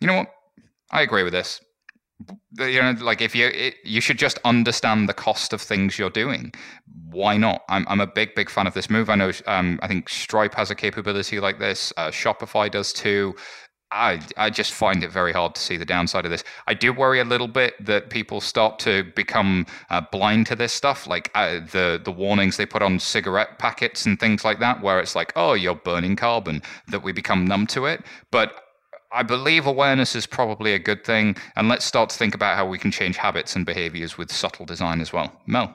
You know what? I agree with this. You know, like if you it, you should just understand the cost of things you're doing. Why not? I'm I'm a big big fan of this move. I know. Um, I think Stripe has a capability like this. Uh, Shopify does too. I, I just find it very hard to see the downside of this. I do worry a little bit that people start to become uh, blind to this stuff, like uh, the the warnings they put on cigarette packets and things like that, where it's like, oh, you're burning carbon, that we become numb to it. But I believe awareness is probably a good thing, and let's start to think about how we can change habits and behaviors with subtle design as well. Mel.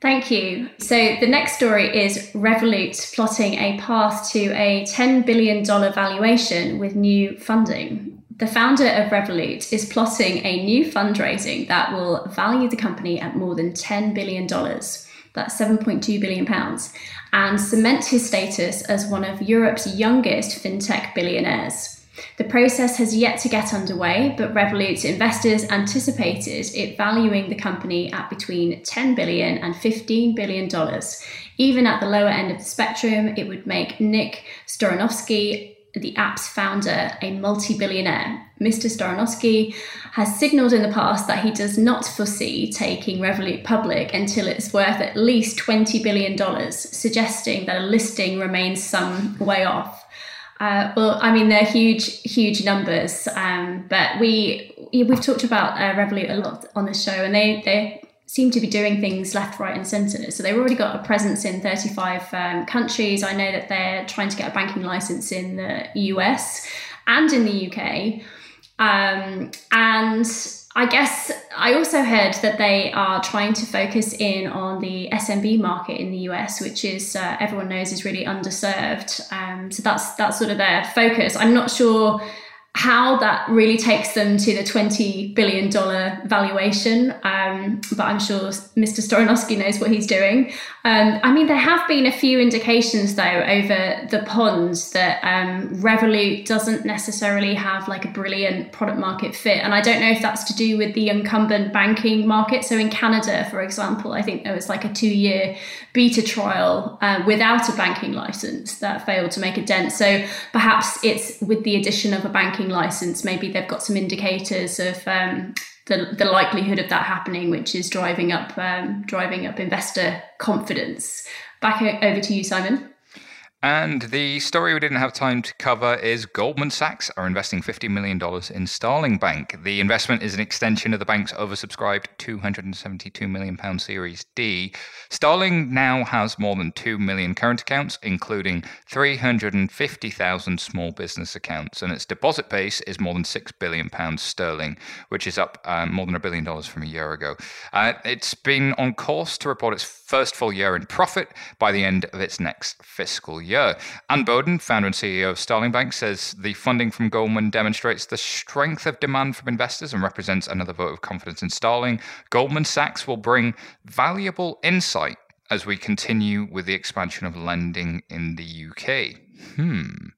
Thank you. So, the next story is Revolut plotting a path to a $10 billion valuation with new funding. The founder of Revolut is plotting a new fundraising that will value the company at more than $10 billion. That's 7.2 billion pounds, and cement his status as one of Europe's youngest fintech billionaires. The process has yet to get underway, but Revolut's investors anticipated it valuing the company at between $10 billion and $15 billion. Even at the lower end of the spectrum, it would make Nick Storanovsky, the app's founder, a multi-billionaire. Mr. Storanovsky has signaled in the past that he does not foresee taking Revolut public until it's worth at least $20 billion, suggesting that a listing remains some way off. Uh, well, I mean, they're huge, huge numbers. Um, but we we've talked about uh, Revolut a lot on this show, and they they seem to be doing things left, right, and centre. So they've already got a presence in 35 um, countries. I know that they're trying to get a banking license in the US and in the UK, um, and I guess I also heard that they are trying to focus in on the SMB market in the US, which is uh, everyone knows is really underserved. Um, so that's that's sort of their focus. I'm not sure how that really takes them to the $20 billion valuation. Um, but I'm sure Mr. Storanovsky knows what he's doing. Um, I mean, there have been a few indications, though, over the pond that um, Revolut doesn't necessarily have like a brilliant product market fit. And I don't know if that's to do with the incumbent banking market. So in Canada, for example, I think there was like a two year beta trial uh, without a banking license that failed to make a dent. So perhaps it's with the addition of a banking license, maybe they've got some indicators of um, the, the likelihood of that happening, which is driving up um, driving up investor confidence. Back over to you, Simon. And the story we didn't have time to cover is Goldman Sachs are investing $50 million in Starling Bank. The investment is an extension of the bank's oversubscribed £272 million Series D. Starling now has more than 2 million current accounts, including 350,000 small business accounts, and its deposit base is more than £6 billion sterling, which is up um, more than a billion dollars from a year ago. Uh, it's been on course to report its first full year in profit by the end of its next fiscal year year. Boden, founder and CEO of Starling Bank, says the funding from Goldman demonstrates the strength of demand from investors and represents another vote of confidence in Starling. Goldman Sachs will bring valuable insight as we continue with the expansion of lending in the UK. Hmm.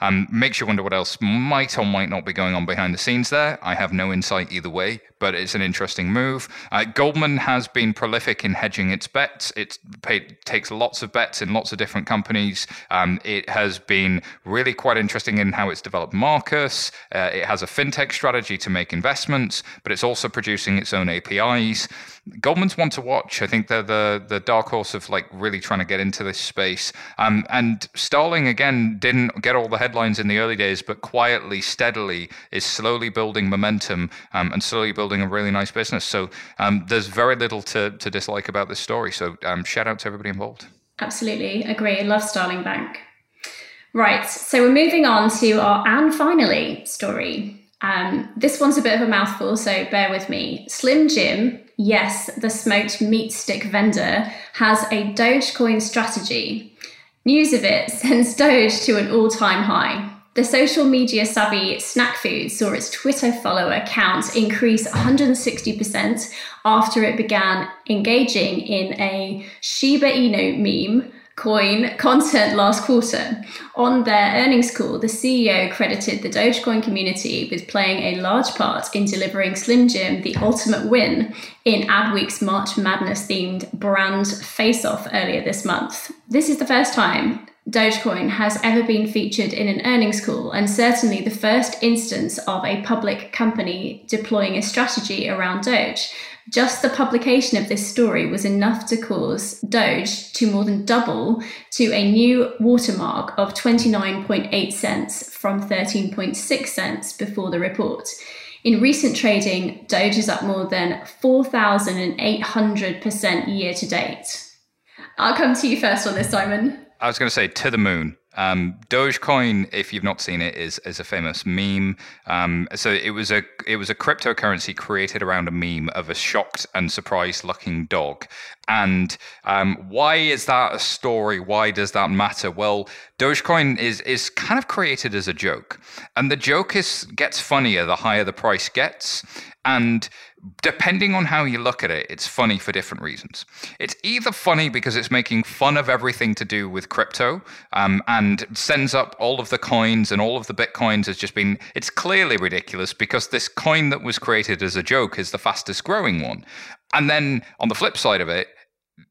Um, makes you wonder what else might or might not be going on behind the scenes there. I have no insight either way, but it's an interesting move. Uh, Goldman has been prolific in hedging its bets. It takes lots of bets in lots of different companies. Um, it has been really quite interesting in how it's developed Marcus. Uh, it has a fintech strategy to make investments, but it's also producing its own APIs. Goldman's one to watch. I think they're the the dark horse of like really trying to get into this space. Um, and Starling again didn't get all the headlines in the early days, but quietly, steadily is slowly building momentum um, and slowly building a really nice business. So um, there's very little to to dislike about this story. So um, shout out to everybody involved. Absolutely agree. Love Starling Bank. Right, so we're moving on to our and finally story. Um, this one's a bit of a mouthful, so bear with me. Slim Jim, yes, the smoked meat stick vendor, has a Dogecoin strategy. News of it sends Doge to an all time high. The social media savvy Snack Food saw its Twitter follower count increase 160% after it began engaging in a Shiba Inu meme coin content last quarter. On their earnings call, the CEO credited the Dogecoin community with playing a large part in delivering Slim Jim the ultimate win in Adweek's March Madness themed brand face off earlier this month. This is the first time Dogecoin has ever been featured in an earnings call, and certainly the first instance of a public company deploying a strategy around Doge. Just the publication of this story was enough to cause Doge to more than double to a new watermark of 29.8 cents from 13.6 cents before the report. In recent trading, Doge is up more than 4,800% year to date. I'll come to you first on this, Simon. I was going to say to the moon. Um, Dogecoin, if you've not seen it, is is a famous meme. Um, so it was a it was a cryptocurrency created around a meme of a shocked and surprised looking dog. And um, why is that a story? Why does that matter? Well, Dogecoin is is kind of created as a joke, and the joke is gets funnier the higher the price gets. And depending on how you look at it, it's funny for different reasons. It's either funny because it's making fun of everything to do with crypto um, and sends up all of the coins and all of the bitcoins has just been, it's clearly ridiculous because this coin that was created as a joke is the fastest growing one. And then on the flip side of it,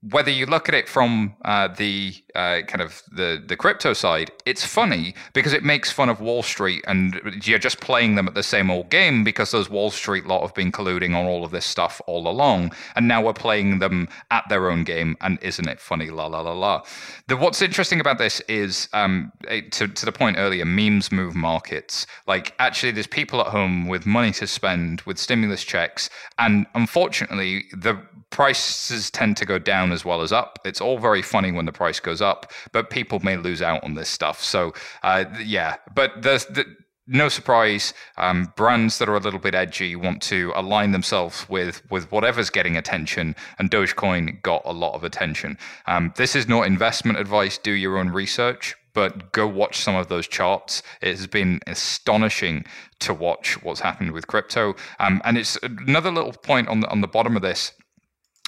whether you look at it from uh, the uh, kind of the the crypto side, it's funny because it makes fun of Wall Street, and you're just playing them at the same old game because those Wall Street lot have been colluding on all of this stuff all along, and now we're playing them at their own game, and isn't it funny? La la la la. The, what's interesting about this is, um, to to the point earlier, memes move markets. Like actually, there's people at home with money to spend, with stimulus checks, and unfortunately, the prices tend to go down as well as up. It's all very funny when the price goes up, but people may lose out on this stuff. So, uh, yeah, but the, the no surprise, um, brands that are a little bit edgy want to align themselves with with whatever's getting attention, and Dogecoin got a lot of attention. Um, this is not investment advice. Do your own research, but go watch some of those charts. It has been astonishing to watch what's happened with crypto. Um, and it's another little point on the on the bottom of this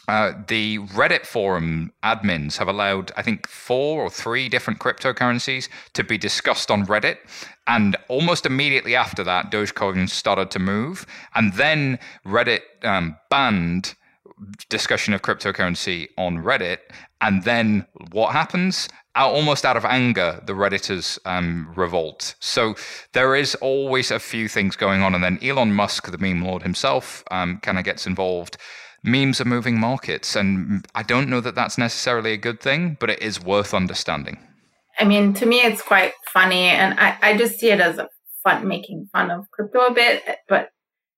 uh, the Reddit forum admins have allowed, I think, four or three different cryptocurrencies to be discussed on Reddit. And almost immediately after that, Dogecoin started to move. And then Reddit um, banned discussion of cryptocurrency on Reddit. And then what happens? Almost out of anger, the Redditors um, revolt. So there is always a few things going on. And then Elon Musk, the meme lord himself, um, kind of gets involved memes are moving markets. And I don't know that that's necessarily a good thing, but it is worth understanding. I mean, to me, it's quite funny. And I, I just see it as a fun, making fun of crypto a bit. But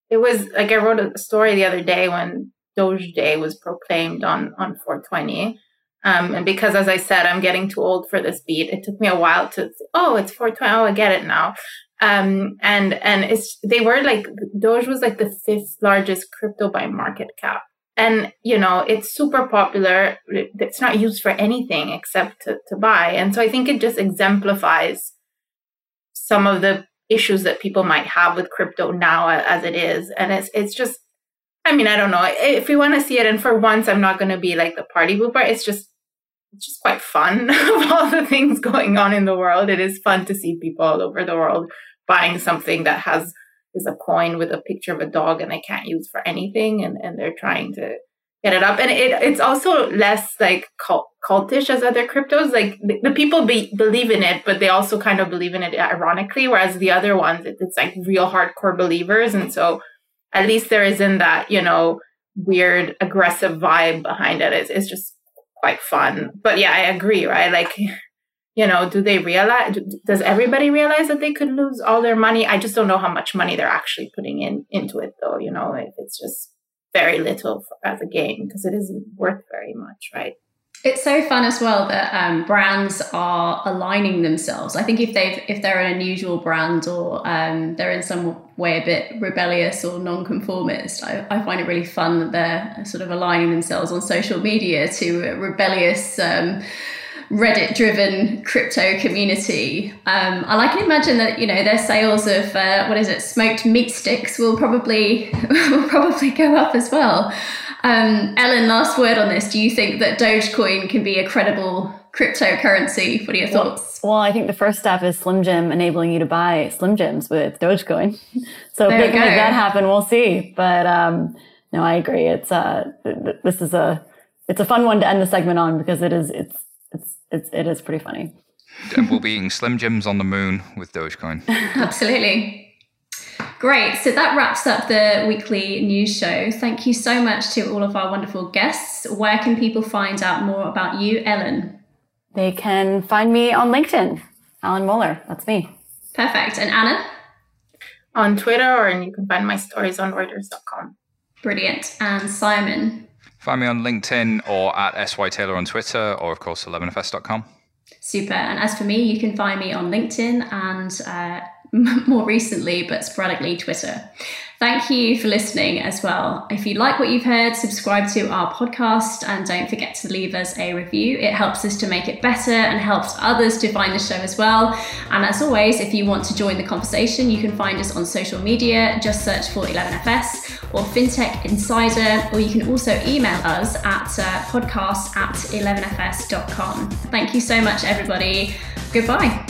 it was like I wrote a story the other day when Doge Day was proclaimed on, on 420. Um, and because, as I said, I'm getting too old for this beat, it took me a while to, oh, it's 420. Oh, I get it now. Um, and, and it's, they were like, Doge was like the fifth largest crypto by market cap and you know it's super popular. It's not used for anything except to, to buy. And so i think it just exemplifies some of the issues that people might have with crypto now as it is. And it's it's just i mean i don't know. If you want to see it and for once i'm not going to be like the party pooper it's just it's just quite fun of all the things going on in the world. It is fun to see people all over the world buying something that has is a coin with a picture of a dog and they can't use for anything and, and they're trying to get it up. And it, it's also less like cult, cultish as other cryptos. Like the, the people be, believe in it but they also kind of believe in it ironically whereas the other ones it, it's like real hardcore believers. And so at least there isn't that you know weird aggressive vibe behind it. It's, it's just quite fun. But yeah i agree right? Like you know do they realize does everybody realize that they could lose all their money i just don't know how much money they're actually putting in into it though you know if it's just very little for, as a game because it isn't worth very much right it's so fun as well that um, brands are aligning themselves. I think if they've if they're an unusual brand or um, they're in some way a bit rebellious or non-conformist. I, I find it really fun that they're sort of aligning themselves on social media to rebellious. Um, Reddit driven crypto community. Um, I like to imagine that you know their sales of uh, what is it smoked meat sticks will probably will probably go up as well. Um, Ellen, last word on this. Do you think that Dogecoin can be a credible cryptocurrency? What are your thoughts? Well, well I think the first step is Slim Jim enabling you to buy Slim Jims with Dogecoin. so if they can make that happen, we'll see. But um, no, I agree. It's uh, this is a it's a fun one to end the segment on because it is it's it's it is pretty funny. And we'll be eating Slim Jims on the moon with Dogecoin. Absolutely. Great. So that wraps up the weekly news show. Thank you so much to all of our wonderful guests. Where can people find out more about you, Ellen? They can find me on LinkedIn. Alan Moeller. That's me. Perfect. And Anna? On Twitter, or and you can find my stories on Reuters.com. Brilliant. And Simon? Find me on LinkedIn or at SY Taylor on Twitter or, of course, 11fs.com. Super. And as for me, you can find me on LinkedIn and uh, more recently, but sporadically, Twitter. Thank you for listening as well. If you like what you've heard, subscribe to our podcast and don't forget to leave us a review. It helps us to make it better and helps others to find the show as well. And as always, if you want to join the conversation, you can find us on social media. Just search for 11FS or FinTech Insider, or you can also email us at uh, podcast at 11fs.com. Thank you so much, everybody. Goodbye.